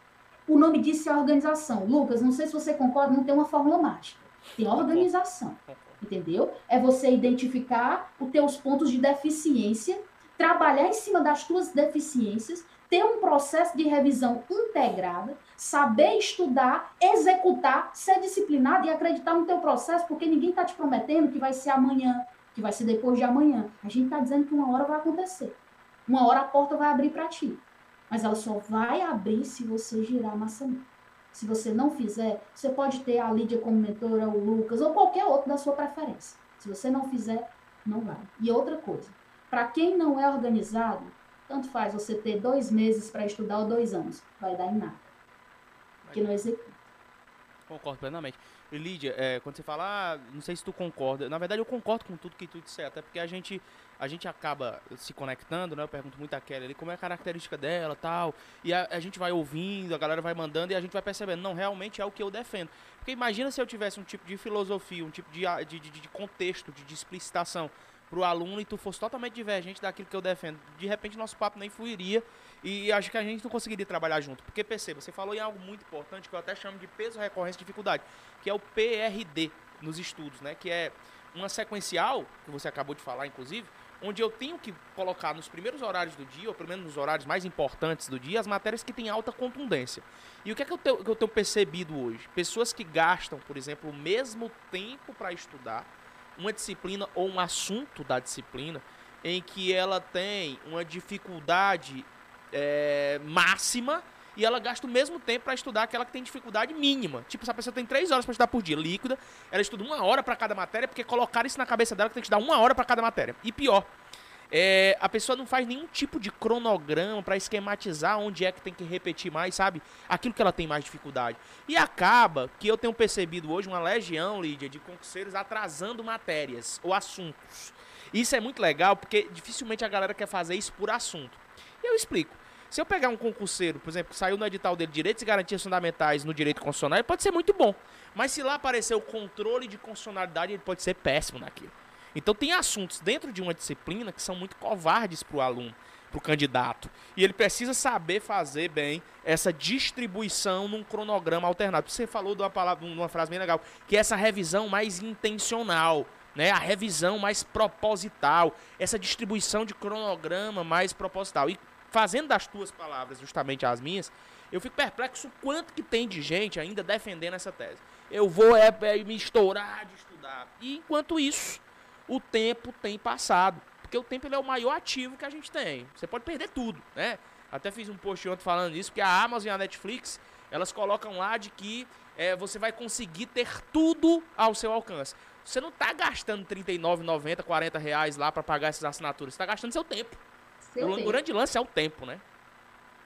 [SPEAKER 2] o nome disso é organização. Lucas, não sei se você concorda, não tem uma fórmula mágica. Tem organização entendeu? É você identificar os teus pontos de deficiência, trabalhar em cima das tuas deficiências, ter um processo de revisão integrada, saber estudar, executar, ser disciplinado e acreditar no teu processo, porque ninguém está te prometendo que vai ser amanhã, que vai ser depois de amanhã. A gente está dizendo que uma hora vai acontecer. Uma hora a porta vai abrir para ti. Mas ela só vai abrir se você girar a maçaneta. Se você não fizer, você pode ter a Lídia como mentora, o Lucas, ou qualquer outro da sua preferência. Se você não fizer, não vai. E outra coisa, para quem não é organizado, tanto faz você ter dois meses para estudar ou dois anos. Vai dar em nada. Porque não executa.
[SPEAKER 1] Concordo plenamente. E Lídia, é, quando você fala, ah, não sei se tu concorda, na verdade eu concordo com tudo que tu disse, até porque a gente, a gente acaba se conectando, né? Eu pergunto muito a Kelly ali como é a característica dela tal. E a, a, gente vai ouvindo, a galera vai mandando e a gente vai percebendo, não, realmente é o que eu defendo. Porque imagina se eu tivesse um tipo de filosofia, um tipo de, de, de, de contexto, de, de explicitação para o aluno e tu fosse totalmente divergente daquilo que eu defendo. De repente nosso papo nem fluiria e acho que a gente não conseguiria trabalhar junto. Porque perceba, você falou em algo muito importante que eu até chamo de peso, recorrência e dificuldade, que é o PRD nos estudos, né? Que é uma sequencial, que você acabou de falar, inclusive, onde eu tenho que colocar nos primeiros horários do dia, ou pelo menos nos horários mais importantes do dia, as matérias que têm alta contundência. E o que é que eu tenho, que eu tenho percebido hoje? Pessoas que gastam, por exemplo, o mesmo tempo para estudar uma disciplina ou um assunto da disciplina em que ela tem uma dificuldade é, máxima e ela gasta o mesmo tempo para estudar aquela que tem dificuldade mínima. Tipo, se a pessoa tem três horas para estudar por dia líquida, ela estuda uma hora para cada matéria, porque colocaram isso na cabeça dela que tem que estudar uma hora para cada matéria. E pior, é, a pessoa não faz nenhum tipo de cronograma para esquematizar onde é que tem que repetir mais, sabe? Aquilo que ela tem mais dificuldade. E acaba que eu tenho percebido hoje uma legião, Lídia, de concurseiros atrasando matérias ou assuntos. Isso é muito legal porque dificilmente a galera quer fazer isso por assunto. E eu explico. Se eu pegar um concurseiro, por exemplo, que saiu no edital dele Direitos e Garantias Fundamentais no Direito Constitucional, ele pode ser muito bom. Mas se lá aparecer o controle de constitucionalidade, ele pode ser péssimo naquilo. Então tem assuntos dentro de uma disciplina que são muito covardes para o aluno, para o candidato. E ele precisa saber fazer bem essa distribuição num cronograma alternado. Você falou de uma, palavra, de uma frase bem legal, que é essa revisão mais intencional. Né, a revisão mais proposital, essa distribuição de cronograma mais proposital. E fazendo das tuas palavras justamente as minhas, eu fico perplexo quanto que tem de gente ainda defendendo essa tese. Eu vou é, é, me estourar de estudar. E enquanto isso, o tempo tem passado. Porque o tempo é o maior ativo que a gente tem. Você pode perder tudo, né? Até fiz um post ontem falando isso, porque a Amazon e a Netflix, elas colocam lá de que é, você vai conseguir ter tudo ao seu alcance. Você não está gastando R$39,90, 40 reais lá para pagar essas assinaturas. Você está gastando seu tempo. Seu o tempo. grande lance é o tempo, né?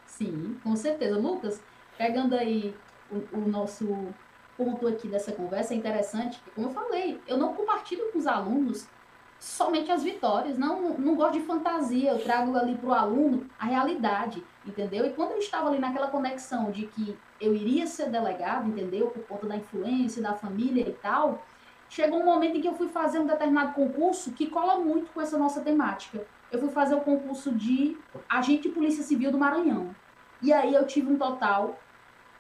[SPEAKER 2] Sim, com certeza. Lucas, pegando aí o, o nosso ponto aqui dessa conversa, é interessante, porque, como eu falei, eu não compartilho com os alunos somente as vitórias, não, não gosto de fantasia, eu trago ali para o aluno a realidade, entendeu? E quando eu estava ali naquela conexão de que eu iria ser delegado, entendeu? Por conta da influência, da família e tal, chegou um momento em que eu fui fazer um determinado concurso que cola muito com essa nossa temática. Eu fui fazer o concurso de agente de polícia civil do Maranhão. E aí eu tive um total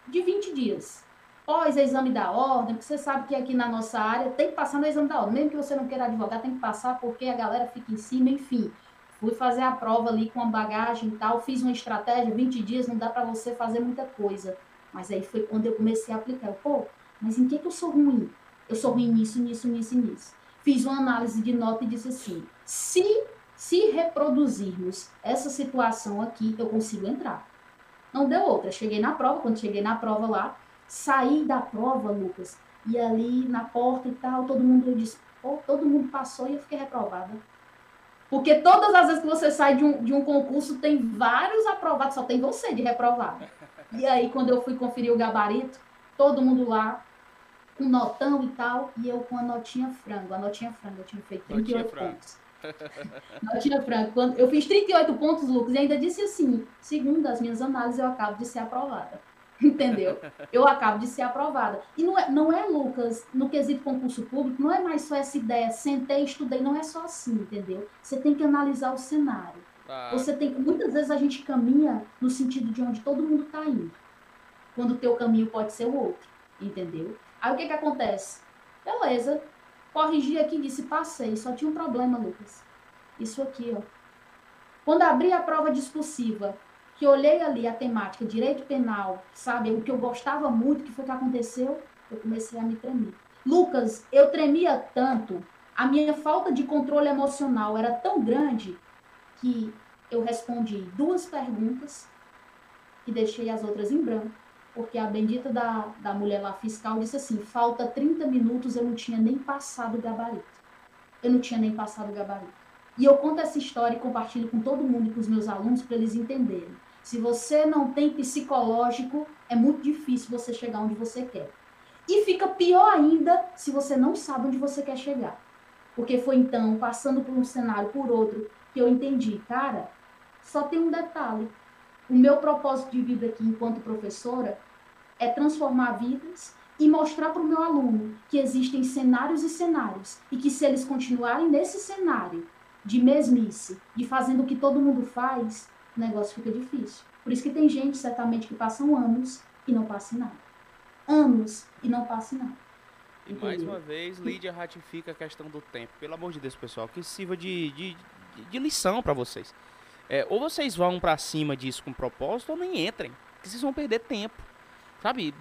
[SPEAKER 2] de 20 dias pós-exame da ordem, porque você sabe que aqui na nossa área tem que passar no exame da ordem. Mesmo que você não queira advogar, tem que passar porque a galera fica em cima, enfim. Fui fazer a prova ali com a bagagem e tal, fiz uma estratégia, 20 dias não dá para você fazer muita coisa. Mas aí foi quando eu comecei a aplicar. Eu, Pô, mas em que, que eu sou ruim? Eu sou ruim nisso, nisso, nisso nisso. Fiz uma análise de nota e disse assim: se, se reproduzirmos essa situação aqui, eu consigo entrar. Não deu outra. Cheguei na prova, quando cheguei na prova lá, saí da prova, Lucas, e ali na porta e tal, todo mundo disse, oh, todo mundo passou e eu fiquei reprovada. Porque todas as vezes que você sai de um, de um concurso, tem vários aprovados, só tem você de reprovado. E aí, quando eu fui conferir o gabarito, todo mundo lá, com notão e tal, e eu com a notinha frango. A notinha frango, eu tinha feito 38 notinha pontos. Notinha frango. Quando eu fiz 38 pontos, Lucas, e ainda disse assim, segundo as minhas análises, eu acabo de ser aprovada. entendeu? Eu acabo de ser aprovada. E não é, não é, Lucas, no quesito concurso público, não é mais só essa ideia, sentei, estudei, não é só assim, entendeu? Você tem que analisar o cenário. Ah. Você tem muitas vezes a gente caminha no sentido de onde todo mundo está indo. Quando o teu caminho pode ser o outro, entendeu? Aí o que que acontece? Beleza, corrigi aqui, disse, passei, só tinha um problema, Lucas. Isso aqui, ó. Quando abri a prova discursiva, que olhei ali a temática direito penal, sabe, o que eu gostava muito, que foi que aconteceu, eu comecei a me tremer. Lucas, eu tremia tanto, a minha falta de controle emocional era tão grande que eu respondi duas perguntas e deixei as outras em branco, porque a bendita da, da mulher lá fiscal disse assim: falta 30 minutos, eu não tinha nem passado o gabarito. Eu não tinha nem passado o gabarito. E eu conto essa história e compartilho com todo mundo e com os meus alunos para eles entenderem. Se você não tem psicológico, é muito difícil você chegar onde você quer. E fica pior ainda se você não sabe onde você quer chegar. Porque foi então, passando por um cenário, por outro, que eu entendi, cara, só tem um detalhe. O meu propósito de vida aqui enquanto professora é transformar vidas e mostrar para o meu aluno que existem cenários e cenários e que se eles continuarem nesse cenário de mesmice, de fazendo o que todo mundo faz, o negócio fica difícil. Por isso que tem gente, certamente, que passam anos e não passa em nada. Anos e não passa em nada.
[SPEAKER 1] E mais uma vez, Lídia ratifica a questão do tempo. Pelo amor de Deus, pessoal, que sirva de, de, de lição para vocês. É, ou vocês vão para cima disso com propósito ou nem entrem, porque vocês vão perder tempo. Sabe?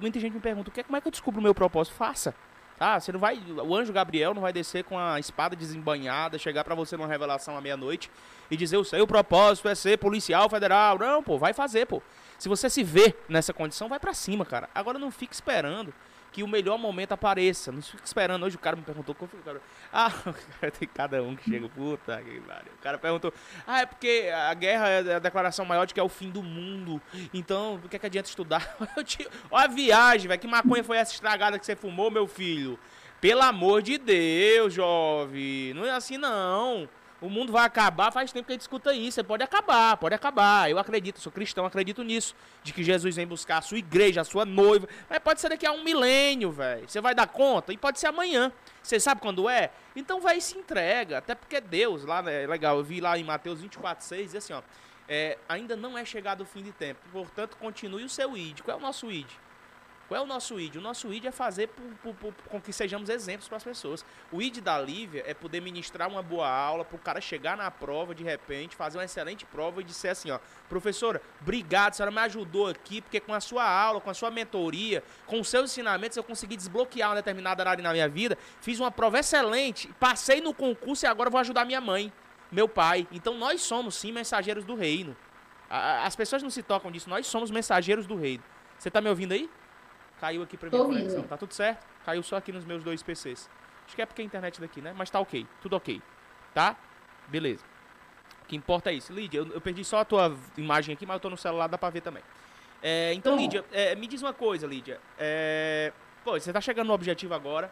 [SPEAKER 1] Muita gente me pergunta, como é que eu descubro o meu propósito? Faça. Ah, você não vai. O anjo Gabriel não vai descer com a espada desembanhada, chegar para você numa revelação à meia-noite e dizer o seu propósito é ser policial federal. Não, pô, vai fazer, pô. Se você se vê nessa condição, vai para cima, cara. Agora não fique esperando que o melhor momento apareça. Não fique esperando. Hoje o cara me perguntou como foi, cara. Ah, tem cada um que chega, puta que pariu. O cara perguntou: "Ah, é porque a guerra é a declaração maior de que é o fim do mundo. Então, por que, é que adianta estudar?" Olha a viagem, velho. Que maconha foi essa estragada que você fumou, meu filho? Pelo amor de Deus, jovem. Não é assim não. O mundo vai acabar, faz tempo que a gente escuta isso. Pode acabar, pode acabar. Eu acredito, sou cristão, acredito nisso. De que Jesus vem buscar a sua igreja, a sua noiva. Mas pode ser daqui a um milênio, velho. Você vai dar conta? E pode ser amanhã. Você sabe quando é? Então vai e se entrega. Até porque Deus, lá, né, legal, eu vi lá em Mateus 24, 6, diz assim, ó. É, ainda não é chegado o fim de tempo. Portanto, continue o seu id. Qual é o nosso id? Qual é o nosso ID? O nosso ID é fazer por, por, por, com que sejamos exemplos para as pessoas. O ID da Lívia é poder ministrar uma boa aula para o cara chegar na prova de repente, fazer uma excelente prova e dizer assim, ó, professora, obrigado, a senhora me ajudou aqui, porque com a sua aula, com a sua mentoria, com os seus ensinamentos, eu consegui desbloquear uma determinada área na minha vida, fiz uma prova excelente, passei no concurso e agora vou ajudar minha mãe, meu pai. Então nós somos sim mensageiros do reino. As pessoas não se tocam disso, nós somos mensageiros do reino. Você está me ouvindo aí? Caiu aqui pra minha Tô conexão. Tá tudo certo? Caiu só aqui nos meus dois PCs. Acho que é porque a internet daqui, né? Mas tá ok. Tudo ok. Tá? Beleza. O que importa é isso. Lídia, eu, eu perdi só a tua imagem aqui, mas eu tô no celular, dá pra ver também. É, então, Lídia, é, me diz uma coisa, Lídia. É, pô, você tá chegando no objetivo agora.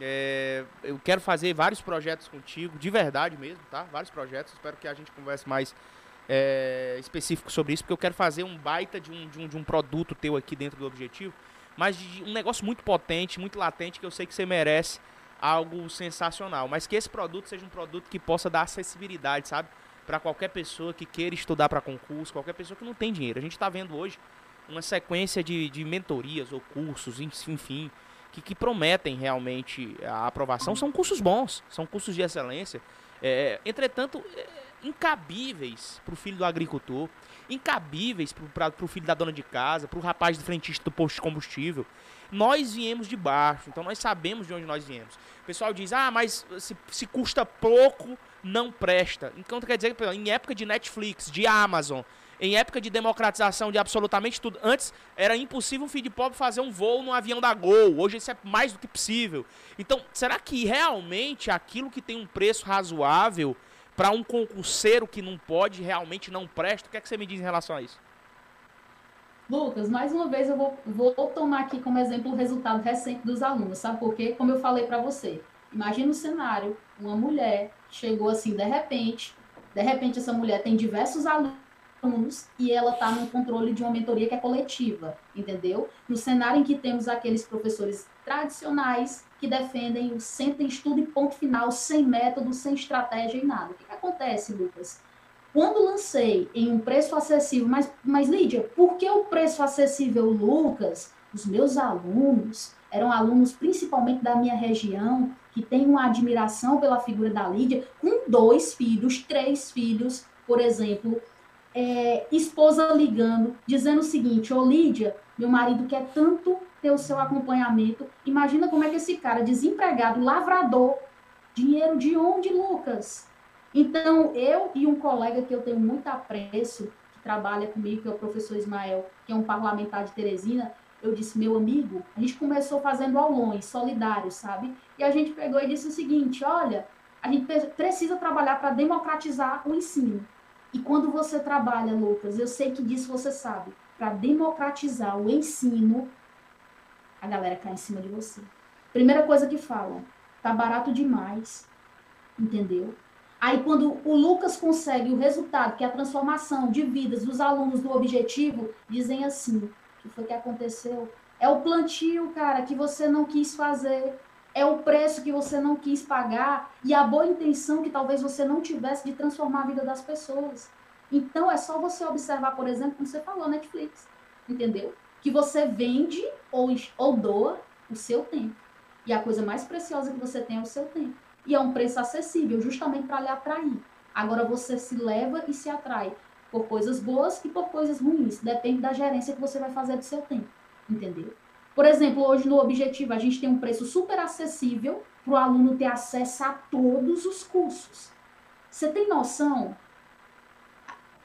[SPEAKER 1] É, eu quero fazer vários projetos contigo, de verdade mesmo, tá? Vários projetos. Espero que a gente converse mais é, específico sobre isso, porque eu quero fazer um baita de um, de um, de um produto teu aqui dentro do objetivo mas de um negócio muito potente, muito latente, que eu sei que você merece algo sensacional. Mas que esse produto seja um produto que possa dar acessibilidade, sabe? Para qualquer pessoa que queira estudar para concurso, qualquer pessoa que não tem dinheiro. A gente está vendo hoje uma sequência de, de mentorias ou cursos, enfim, que, que prometem realmente a aprovação. São cursos bons, são cursos de excelência. É, entretanto, é, incabíveis para o filho do agricultor incabíveis para o filho da dona de casa, para o rapaz de frentista do posto de combustível. Nós viemos de baixo, então nós sabemos de onde nós viemos. O pessoal diz, ah, mas se, se custa pouco, não presta. Então quer dizer que em época de Netflix, de Amazon, em época de democratização de absolutamente tudo, antes era impossível um filho de pobre fazer um voo no avião da Gol. Hoje isso é mais do que possível. Então, será que realmente aquilo que tem um preço razoável para um concurseiro que não pode, realmente não presta? O que é que você me diz em relação a isso?
[SPEAKER 2] Lucas, mais uma vez eu vou, vou tomar aqui como exemplo o resultado recente dos alunos, sabe por quê? Como eu falei para você, imagina o cenário, uma mulher chegou assim de repente, de repente essa mulher tem diversos alunos e ela está no controle de uma mentoria que é coletiva, entendeu? No cenário em que temos aqueles professores tradicionais que defendem o centro estudo e ponto final, sem método, sem estratégia e nada. O que, que acontece, Lucas? Quando lancei em um preço acessível, mas, mas Lídia, por que o preço acessível, Lucas? Os meus alunos eram alunos principalmente da minha região, que têm uma admiração pela figura da Lídia, com dois filhos, três filhos, por exemplo, é, esposa ligando, dizendo o seguinte: Ô Lídia, meu marido quer tanto ter o seu acompanhamento. Imagina como é que esse cara, desempregado, lavrador, dinheiro de onde, Lucas? Então, eu e um colega que eu tenho muito apreço, que trabalha comigo, que é o professor Ismael, que é um parlamentar de Teresina, eu disse, meu amigo, a gente começou fazendo aulões solidários, sabe? E a gente pegou e disse o seguinte, olha, a gente precisa trabalhar para democratizar o ensino. E quando você trabalha, Lucas, eu sei que disso você sabe, para democratizar o ensino, a galera cai em cima de você. Primeira coisa que falam, tá barato demais, entendeu? Aí quando o Lucas consegue o resultado, que é a transformação de vidas dos alunos do objetivo, dizem assim, o que foi que aconteceu? É o plantio, cara, que você não quis fazer. É o preço que você não quis pagar e a boa intenção que talvez você não tivesse de transformar a vida das pessoas. Então é só você observar, por exemplo, como você falou, Netflix. Entendeu? que você vende ou, ou doa o seu tempo. E a coisa mais preciosa que você tem é o seu tempo. E é um preço acessível, justamente para lhe atrair. Agora você se leva e se atrai por coisas boas e por coisas ruins. Depende da gerência que você vai fazer do seu tempo. Entendeu? Por exemplo, hoje no Objetivo a gente tem um preço super acessível para o aluno ter acesso a todos os cursos. Você tem noção?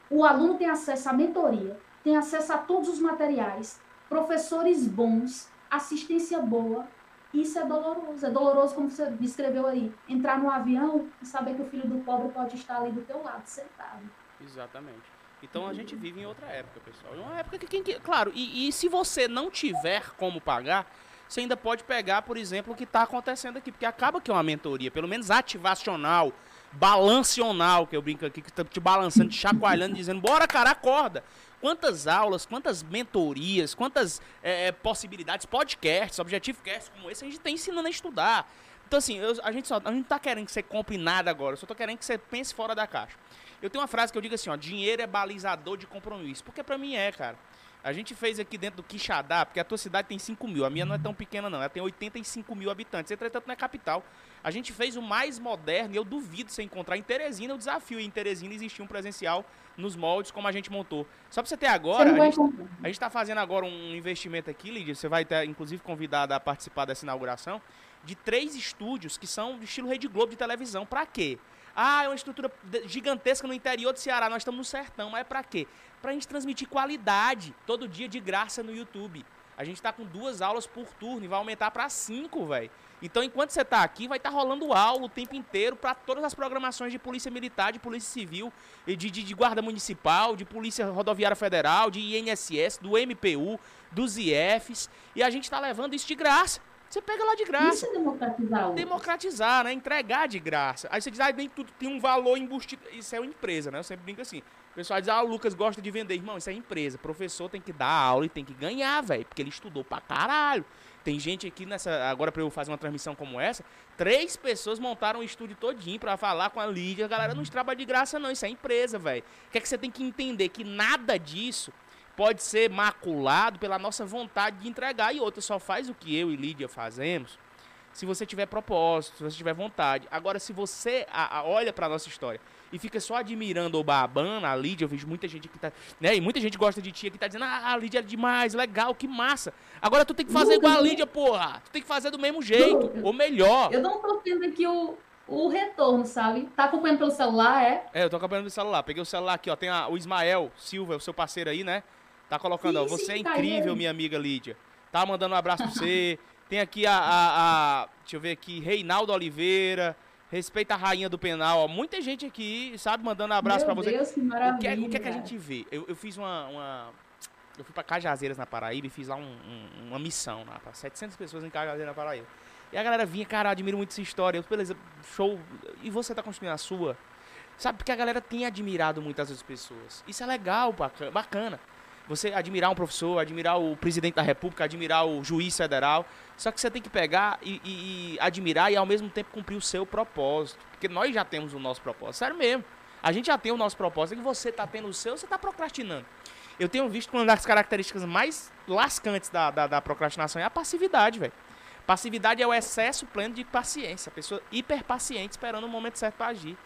[SPEAKER 2] O aluno tem acesso à mentoria, tem acesso a todos os materiais, professores bons, assistência boa. Isso é doloroso. É doloroso, como você descreveu aí, entrar no avião e saber que o filho do pobre pode estar ali do teu lado, sentado.
[SPEAKER 1] Exatamente. Então a gente vive em outra época, pessoal. É uma época que quem. Claro, e, e se você não tiver como pagar, você ainda pode pegar, por exemplo, o que está acontecendo aqui. Porque acaba que é uma mentoria, pelo menos ativacional, balancional, que eu brinco aqui, que tá te balançando, te chacoalhando, dizendo, bora, cara, acorda. Quantas aulas, quantas mentorias, quantas é, possibilidades, podcasts, objetivo cast como esse, a gente tem ensinando a estudar. Então, assim, eu, a gente só a gente não tá querendo que você compre nada agora, eu só tô querendo que você pense fora da caixa. Eu tenho uma frase que eu digo assim, ó, dinheiro é balizador de compromisso. Porque pra mim é, cara. A gente fez aqui dentro do Quixadá, porque a tua cidade tem 5 mil, a minha não é tão pequena não, ela tem 85 mil habitantes, entretanto não é capital. A gente fez o mais moderno e eu duvido você encontrar em Teresina o desafio. Em Teresina existia um presencial nos moldes como a gente montou. Só pra você ter agora, a gente, a gente tá fazendo agora um investimento aqui, Lídia, você vai ter inclusive convidada a participar dessa inauguração, de três estúdios que são de estilo Rede Globo de televisão. Pra quê? Ah, é uma estrutura gigantesca no interior do Ceará. Nós estamos no sertão, mas é para quê? Para a gente transmitir qualidade todo dia de graça no YouTube. A gente está com duas aulas por turno e vai aumentar para cinco, velho. Então, enquanto você está aqui, vai estar tá rolando aula o tempo inteiro para todas as programações de Polícia Militar, de Polícia Civil, de, de, de, Guarda Municipal, de Polícia Rodoviária Federal, de INSS, do MPU, dos IFs. E a gente está levando isso de graça. Você pega lá de graça.
[SPEAKER 2] Isso é democratizar.
[SPEAKER 1] Democratizar, né? Entregar de graça. Aí você diz, ah, nem tudo tem um valor embutido. Isso é uma empresa, né? Eu sempre brinco assim. O pessoal diz, ah, o Lucas gosta de vender. Irmão, isso é empresa. Professor tem que dar aula e tem que ganhar, velho. Porque ele estudou pra caralho. Tem gente aqui nessa. Agora, pra eu fazer uma transmissão como essa, três pessoas montaram um estúdio todinho pra falar com a Lídia. A galera não trabalha de graça, não. Isso é empresa, velho. O que é que você tem que entender? Que nada disso pode ser maculado pela nossa vontade de entregar e outra só faz o que eu e Lídia fazemos se você tiver propósito, se você tiver vontade. Agora, se você a, a, olha para nossa história e fica só admirando o babando, a Lídia, eu vejo muita gente que tá, né, e muita gente gosta de ti que tá dizendo, ah, a Lídia é demais, legal, que massa. Agora tu tem que fazer igual a Lídia, porra. Tu tem que fazer do mesmo jeito, ou melhor.
[SPEAKER 2] Eu não tô tendo aqui o, o retorno, sabe? Tá acompanhando pelo celular, é?
[SPEAKER 1] É, eu tô acompanhando pelo celular. Peguei o celular aqui, ó, tem a, o Ismael Silva, o seu parceiro aí, né? Tá colocando, sim, ó, você sim, é tá incrível, minha amiga Lídia. Tá mandando um abraço pra você. Tem aqui a, a, a, Deixa eu ver aqui, Reinaldo Oliveira. Respeita a rainha do penal, ó. Muita gente aqui, sabe, mandando um abraço para você.
[SPEAKER 2] Deus, que maravilha.
[SPEAKER 1] O que, é, o que é que a gente vê? Eu, eu fiz uma, uma, Eu fui para Cajazeiras, na Paraíba, e fiz lá um, um, uma missão, lá, pra 700 pessoas em Cajazeiras, na Paraíba. E a galera vinha, cara, admiro muito essa história. Eu, beleza, show. E você tá construindo a sua? Sabe, porque a galera tem admirado muitas outras pessoas. Isso é legal, bacana você admirar um professor, admirar o presidente da república, admirar o juiz federal. Só que você tem que pegar e, e, e, admirar e ao mesmo tempo cumprir o seu propósito. Porque nós já temos o nosso propósito. Sério mesmo. A gente já tem o nosso propósito. E você está tendo o seu, você está procrastinando. Eu tenho visto que uma das características mais lascantes da, da, da procrastinação é a passividade, velho. Passividade é o excesso pleno de paciência. A pessoa hiperpaciente esperando o momento certo para agir.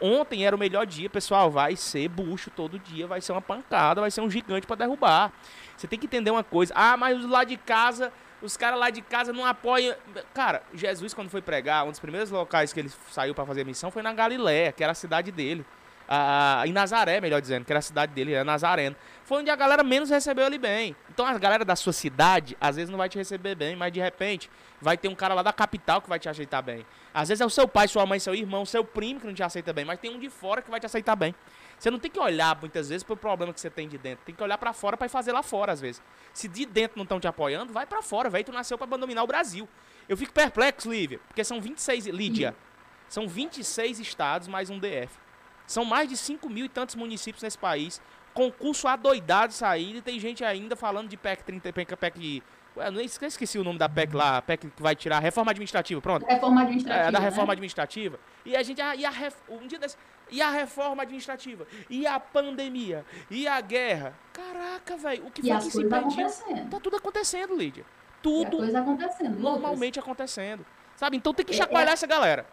[SPEAKER 1] Ontem era o melhor dia, pessoal. Vai ser bucho todo dia, vai ser uma pancada, vai ser um gigante para derrubar. Você tem que entender uma coisa. Ah, mas os lá de casa, os caras lá de casa não apoiam. Cara, Jesus, quando foi pregar, um dos primeiros locais que ele saiu para fazer missão foi na Galiléia, que era a cidade dele. Ah, em Nazaré, melhor dizendo, que era a cidade dele, era Nazareno. Foi onde a galera menos recebeu ele bem. Então a galera da sua cidade, às vezes não vai te receber bem, mas de repente vai ter um cara lá da capital que vai te aceitar bem. Às vezes é o seu pai, sua mãe, seu irmão, seu primo que não te aceita bem, mas tem um de fora que vai te aceitar bem. Você não tem que olhar muitas vezes para o problema que você tem de dentro. Tem que olhar para fora para fazer lá fora às vezes. Se de dentro não estão te apoiando, vai para fora, velho. Tu nasceu para dominar o Brasil. Eu fico perplexo, Lívia, porque são 26 Lídia. São 26 estados mais um DF. São mais de 5 mil e tantos municípios nesse país. Concurso adoidado saindo e tem gente ainda falando de PEC 30, PEC, PEC eu nem esqueci o nome da PEC lá, a PEC que vai tirar a reforma administrativa, pronto.
[SPEAKER 2] Reforma administrativa.
[SPEAKER 1] É, da reforma
[SPEAKER 2] né?
[SPEAKER 1] administrativa. E a gente, ah, e a, um dia desse, e a reforma administrativa, e a pandemia, e a guerra. Caraca, velho, o que
[SPEAKER 2] e
[SPEAKER 1] foi que se
[SPEAKER 2] pediu?
[SPEAKER 1] Tá tudo acontecendo, Lídia. Tudo
[SPEAKER 2] coisa acontecendo.
[SPEAKER 1] normalmente acontecendo. Sabe? Então tem que chacoalhar é, é... essa galera.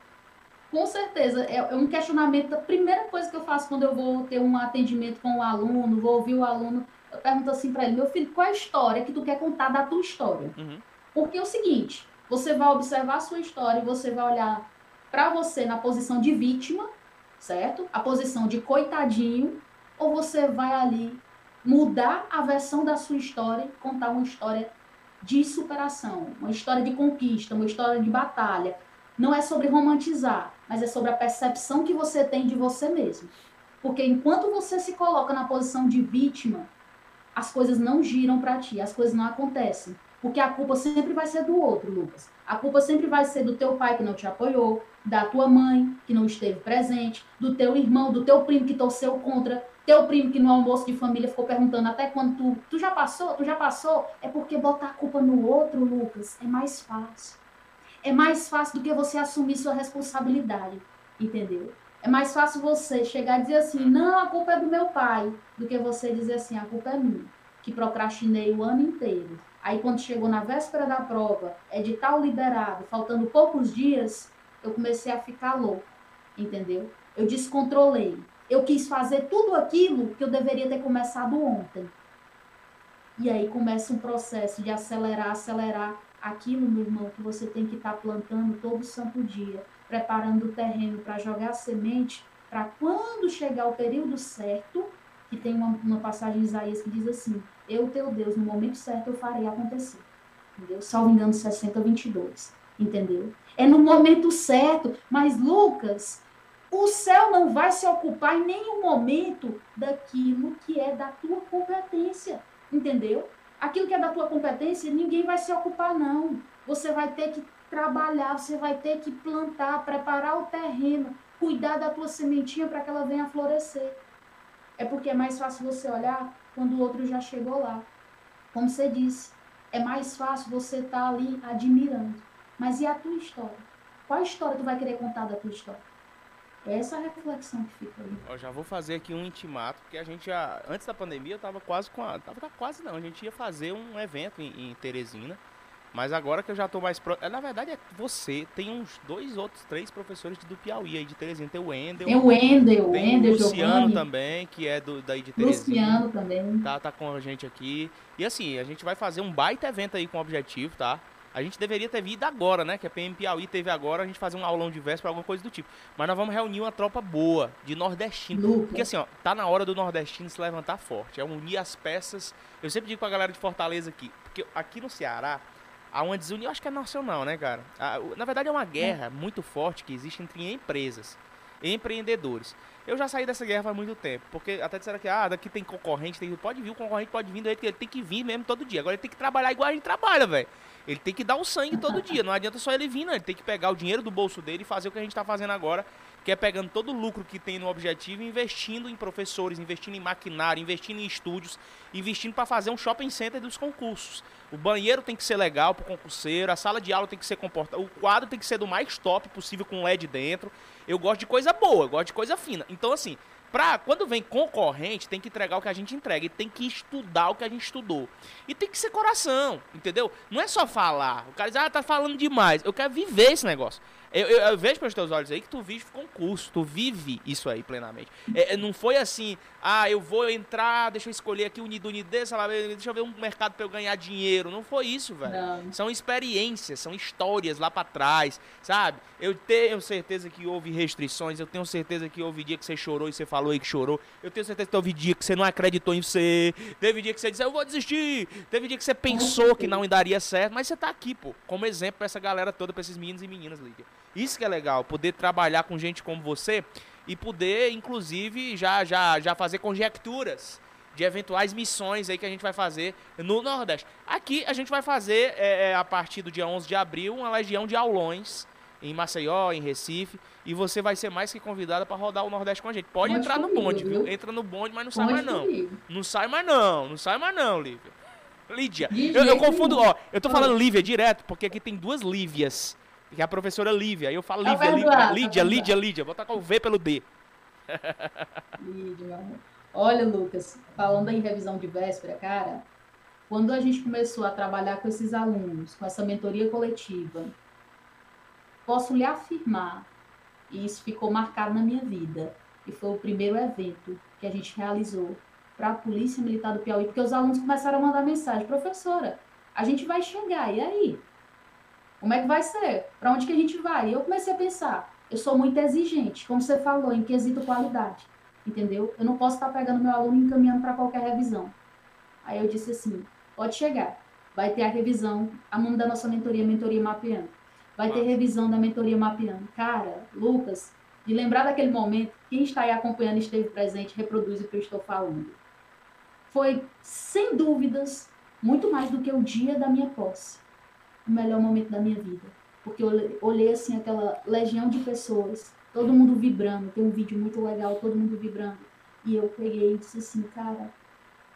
[SPEAKER 2] Com certeza. É, é um questionamento da primeira coisa que eu faço quando eu vou ter um atendimento com o um aluno, vou ouvir o aluno. Eu pergunto assim para ele, meu filho, qual é a história que tu quer contar da tua história? Uhum. Porque é o seguinte, você vai observar a sua história e você vai olhar para você na posição de vítima, certo? A posição de coitadinho, ou você vai ali mudar a versão da sua história e contar uma história de superação, uma história de conquista, uma história de batalha. Não é sobre romantizar, mas é sobre a percepção que você tem de você mesmo. Porque enquanto você se coloca na posição de vítima, as coisas não giram para ti, as coisas não acontecem. Porque a culpa sempre vai ser do outro, Lucas. A culpa sempre vai ser do teu pai que não te apoiou, da tua mãe que não esteve presente, do teu irmão, do teu primo que torceu contra, teu primo que no almoço de família ficou perguntando até quando tu, tu já passou, tu já passou, é porque botar a culpa no outro, Lucas, é mais fácil. É mais fácil do que você assumir sua responsabilidade, entendeu? É mais fácil você chegar e dizer assim, não, a culpa é do meu pai, do que você dizer assim, a culpa é minha, que procrastinei o ano inteiro. Aí quando chegou na véspera da prova, edital liberado, faltando poucos dias, eu comecei a ficar louco, entendeu? Eu descontrolei. Eu quis fazer tudo aquilo que eu deveria ter começado ontem. E aí começa um processo de acelerar, acelerar aquilo, meu irmão, que você tem que estar tá plantando todo santo dia, preparando o terreno para jogar a semente, para quando chegar o período certo, que tem uma, uma passagem em Isaías que diz assim: Eu, teu Deus, no momento certo eu farei acontecer. Entendeu? Salvo engano, 60, 22. Entendeu? É no momento certo. Mas, Lucas, o céu não vai se ocupar em nenhum momento daquilo que é da tua competência. Entendeu? Aquilo que é da tua competência, ninguém vai se ocupar, não. Você vai ter que trabalhar, você vai ter que plantar, preparar o terreno, cuidar da tua sementinha para que ela venha florescer. É porque é mais fácil você olhar quando o outro já chegou lá. Como você disse, é mais fácil você estar tá ali admirando. Mas e a tua história? Qual história tu vai querer contar da tua história? É essa reflexão que fica ali.
[SPEAKER 1] Eu já vou fazer aqui um intimato, porque a gente já, antes da pandemia, eu tava quase com a, tava quase não, a gente ia fazer um evento em, em Teresina, mas agora que eu já tô mais pro... É, na verdade, é você. Tem uns dois outros, três professores do Piauí aí de Teresina. Tem o Wendel.
[SPEAKER 2] Tem o Wendel,
[SPEAKER 1] tem
[SPEAKER 2] Wendel,
[SPEAKER 1] o Luciano Giovanni. também, que é do, daí de Teresina.
[SPEAKER 2] Luciano também.
[SPEAKER 1] Tá, tá com a gente aqui. E assim, a gente vai fazer um baita evento aí com objetivo, tá? A gente deveria ter vindo agora, né? Que a PM Piauí teve agora, a gente fazer um aulão de véspera, alguma coisa do tipo. Mas nós vamos reunir uma tropa boa, de nordestino. Luca. Porque assim, ó, tá na hora do nordestino se levantar forte. É unir as peças. Eu sempre digo pra galera de Fortaleza aqui, porque aqui no Ceará, há uma desunião, acho que é nacional, né, cara? Na verdade, é uma guerra é. muito forte que existe entre empresas empreendedores. Eu já saí dessa guerra faz muito tempo, porque até disseram que ah, daqui tem concorrente, tem, pode vir, o concorrente pode vir, ele tem que vir mesmo todo dia. Agora ele tem que trabalhar igual a gente trabalha, velho. Ele tem que dar o sangue todo dia, não adianta só ele vir, não. Ele tem que pegar o dinheiro do bolso dele e fazer o que a gente está fazendo agora, que é pegando todo o lucro que tem no objetivo investindo em professores, investindo em maquinário, investindo em estúdios, investindo para fazer um shopping center dos concursos. O banheiro tem que ser legal pro concurseiro, a sala de aula tem que ser comportada, o quadro tem que ser do mais top possível com LED dentro. Eu gosto de coisa boa, eu gosto de coisa fina. Então, assim, pra, quando vem concorrente, tem que entregar o que a gente entrega. E tem que estudar o que a gente estudou. E tem que ser coração, entendeu? Não é só falar. O cara diz, ah, tá falando demais. Eu quero viver esse negócio. Eu, eu, eu, vejo pelos teus olhos aí que tu vive concurso, tu vive isso aí plenamente. É, é, não foi assim, ah, eu vou entrar, deixa eu escolher aqui o Unido Unidez, deixa eu ver um mercado para eu ganhar dinheiro. Não foi isso, velho. São experiências, são histórias lá para trás, sabe? Eu tenho certeza que houve restrições, eu tenho certeza que houve dia que você chorou e você falou aí que chorou. Eu tenho certeza que houve dia que você não acreditou em você. Teve dia que você disse, eu vou desistir. Teve dia que você pensou que não daria certo, mas você tá aqui, pô, como exemplo para essa galera toda, para esses meninos e meninas, Lídia. Isso que é legal, poder trabalhar com gente como você e poder, inclusive, já, já, já fazer conjecturas de eventuais missões aí que a gente vai fazer no Nordeste. Aqui a gente vai fazer, é, é a partir do dia 11 de abril, uma legião de aulões em Maceió, em Recife, e você vai ser mais que convidada para rodar o Nordeste com a gente. Pode, entrar no bonde, viu? Entra no bonde, mas não sai mais não. Não sai mais não, não sai mais não, Lívia. Lídia. Eu, eu confundo, ó, eu tô falando Lívia direto, porque aqui tem duas Lívias que é a professora Lívia. Aí eu falo Lívia, é Lívia, Lídia, Lídia, Lídia. Vou tacar o V pelo D.
[SPEAKER 2] Lídia, meu amor. Olha, Lucas, falando em revisão de véspera, cara, quando a gente começou a trabalhar com esses alunos, com essa mentoria coletiva, posso lhe afirmar E isso ficou marcado na minha vida. E foi o primeiro evento que a gente realizou para a Polícia Militar do Piauí, porque os alunos começaram a mandar mensagem: professora, a gente vai chegar, e aí? Como é que vai ser? Para onde que a gente vai? E eu comecei a pensar: eu sou muito exigente, como você falou, em quesito qualidade, entendeu? Eu não posso estar pegando meu aluno e encaminhando para qualquer revisão. Aí eu disse assim: pode chegar, vai ter a revisão, a nome da nossa mentoria, mentoria mapeando. Vai ter revisão da mentoria mapeando. Cara, Lucas, de lembrar daquele momento, quem está aí acompanhando esteve presente, reproduz o que eu estou falando foi, sem dúvidas, muito mais do que o dia da minha posse. O melhor momento da minha vida. Porque eu olhei assim aquela legião de pessoas, todo mundo vibrando. Tem um vídeo muito legal, todo mundo vibrando. E eu peguei e disse assim, cara,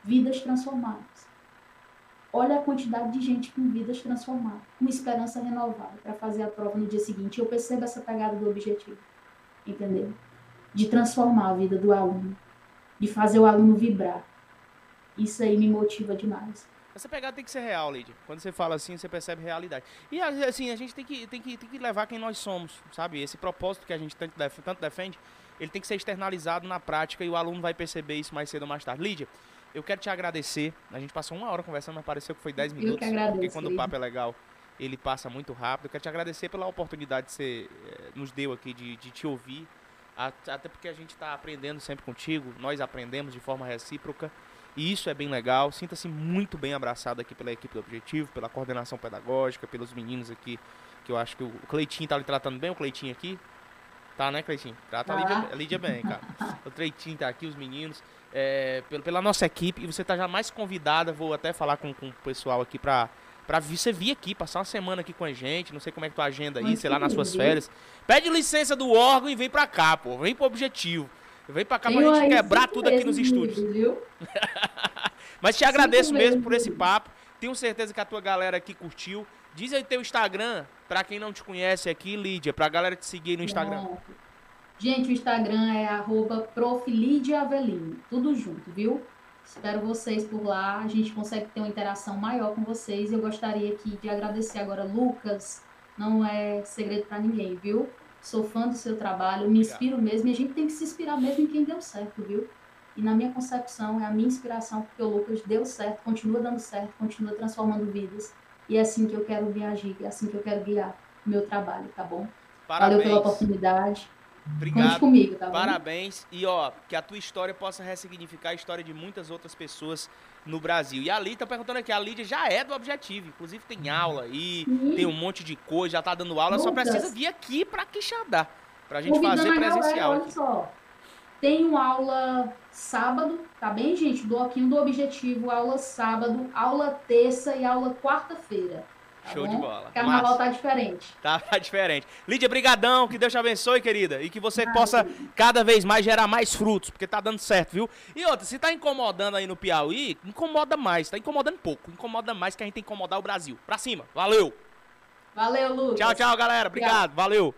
[SPEAKER 2] vidas transformadas. Olha a quantidade de gente com vidas transformadas, com esperança renovada para fazer a prova no dia seguinte. Eu percebo essa pegada do objetivo, entendeu? De transformar a vida do aluno, de fazer o aluno vibrar, isso aí me motiva demais.
[SPEAKER 1] Essa pegada tem que ser real, Lídia. Quando você fala assim, você percebe realidade. E assim, a gente tem que, tem que, tem que levar quem nós somos, sabe? Esse propósito que a gente tanto, tanto defende, ele tem que ser externalizado na prática e o aluno vai perceber isso mais cedo ou mais tarde. Lídia, eu quero te agradecer. A gente passou uma hora conversando, mas pareceu que foi 10 minutos. Eu
[SPEAKER 2] que agradeço,
[SPEAKER 1] porque quando o papo é legal, ele passa muito rápido. Eu quero te agradecer pela oportunidade que você eh, nos deu aqui de, de te ouvir. Até porque a gente está aprendendo sempre contigo, nós aprendemos de forma recíproca. E isso é bem legal. Sinta-se muito bem abraçado aqui pela equipe do Objetivo, pela coordenação pedagógica, pelos meninos aqui, que eu acho que o Cleitinho tá lhe tratando bem, o Cleitinho aqui. Tá, né, Cleitinho? Trata a Lídia, a Lídia bem, cara. O Cleitinho tá aqui, os meninos. É, pela nossa equipe, e você tá já mais convidada, vou até falar com, com o pessoal aqui pra, pra você vir aqui, passar uma semana aqui com a gente. Não sei como é que tua agenda aí, sei lá, nas suas férias. Pede licença do órgão e vem pra cá, pô. Vem pro objetivo. Vem pra cá pra gente quebrar tudo aqui nos estúdios. Viu? Mas te agradeço mesmo por esse papo. Tenho certeza que a tua galera aqui curtiu. Diz aí teu Instagram, pra quem não te conhece aqui, Lídia, pra galera te seguir no Instagram.
[SPEAKER 2] Gente, o Instagram é arroba tudo junto, viu? Espero vocês por lá, a gente consegue ter uma interação maior com vocês. Eu gostaria aqui de agradecer agora Lucas, não é segredo para ninguém, viu? sou fã do seu trabalho, me inspiro mesmo, e a gente tem que se inspirar mesmo em quem deu certo, viu? E na minha concepção, é a minha inspiração, porque o Lucas deu certo, continua dando certo, continua transformando vidas. E é assim que eu quero viajar, é assim que eu quero guiar o meu trabalho, tá bom? Parabéns. Valeu pela oportunidade.
[SPEAKER 1] Obrigado. Comigo, tá? Parabéns. E ó, que a tua história possa ressignificar a história de muitas outras pessoas no Brasil. E a Lídia tá perguntando aqui, a Lídia já é do Objetivo, inclusive tem aula aí, tem um monte de coisa, já tá dando aula, só precisa vir aqui para Quixadá, pra gente fazer presencial.
[SPEAKER 2] Galera, olha só, tenho aula sábado, tá bem, gente? Bloquinho do Objetivo, aula sábado, aula terça e aula quarta-feira. Tá
[SPEAKER 1] Show de bola.
[SPEAKER 2] Carnaval Massa. tá diferente.
[SPEAKER 1] Tá, tá diferente. Lídia, brigadão, que Deus te abençoe, querida. E que você possa cada vez mais gerar mais frutos, porque tá dando certo, viu? E outra, se tá incomodando aí no Piauí, incomoda mais. Tá incomodando pouco. Incomoda mais que a gente tem que incomodar o Brasil. Pra cima. Valeu.
[SPEAKER 2] Valeu, Lucas.
[SPEAKER 1] Tchau, tchau, galera. Obrigado. Valeu.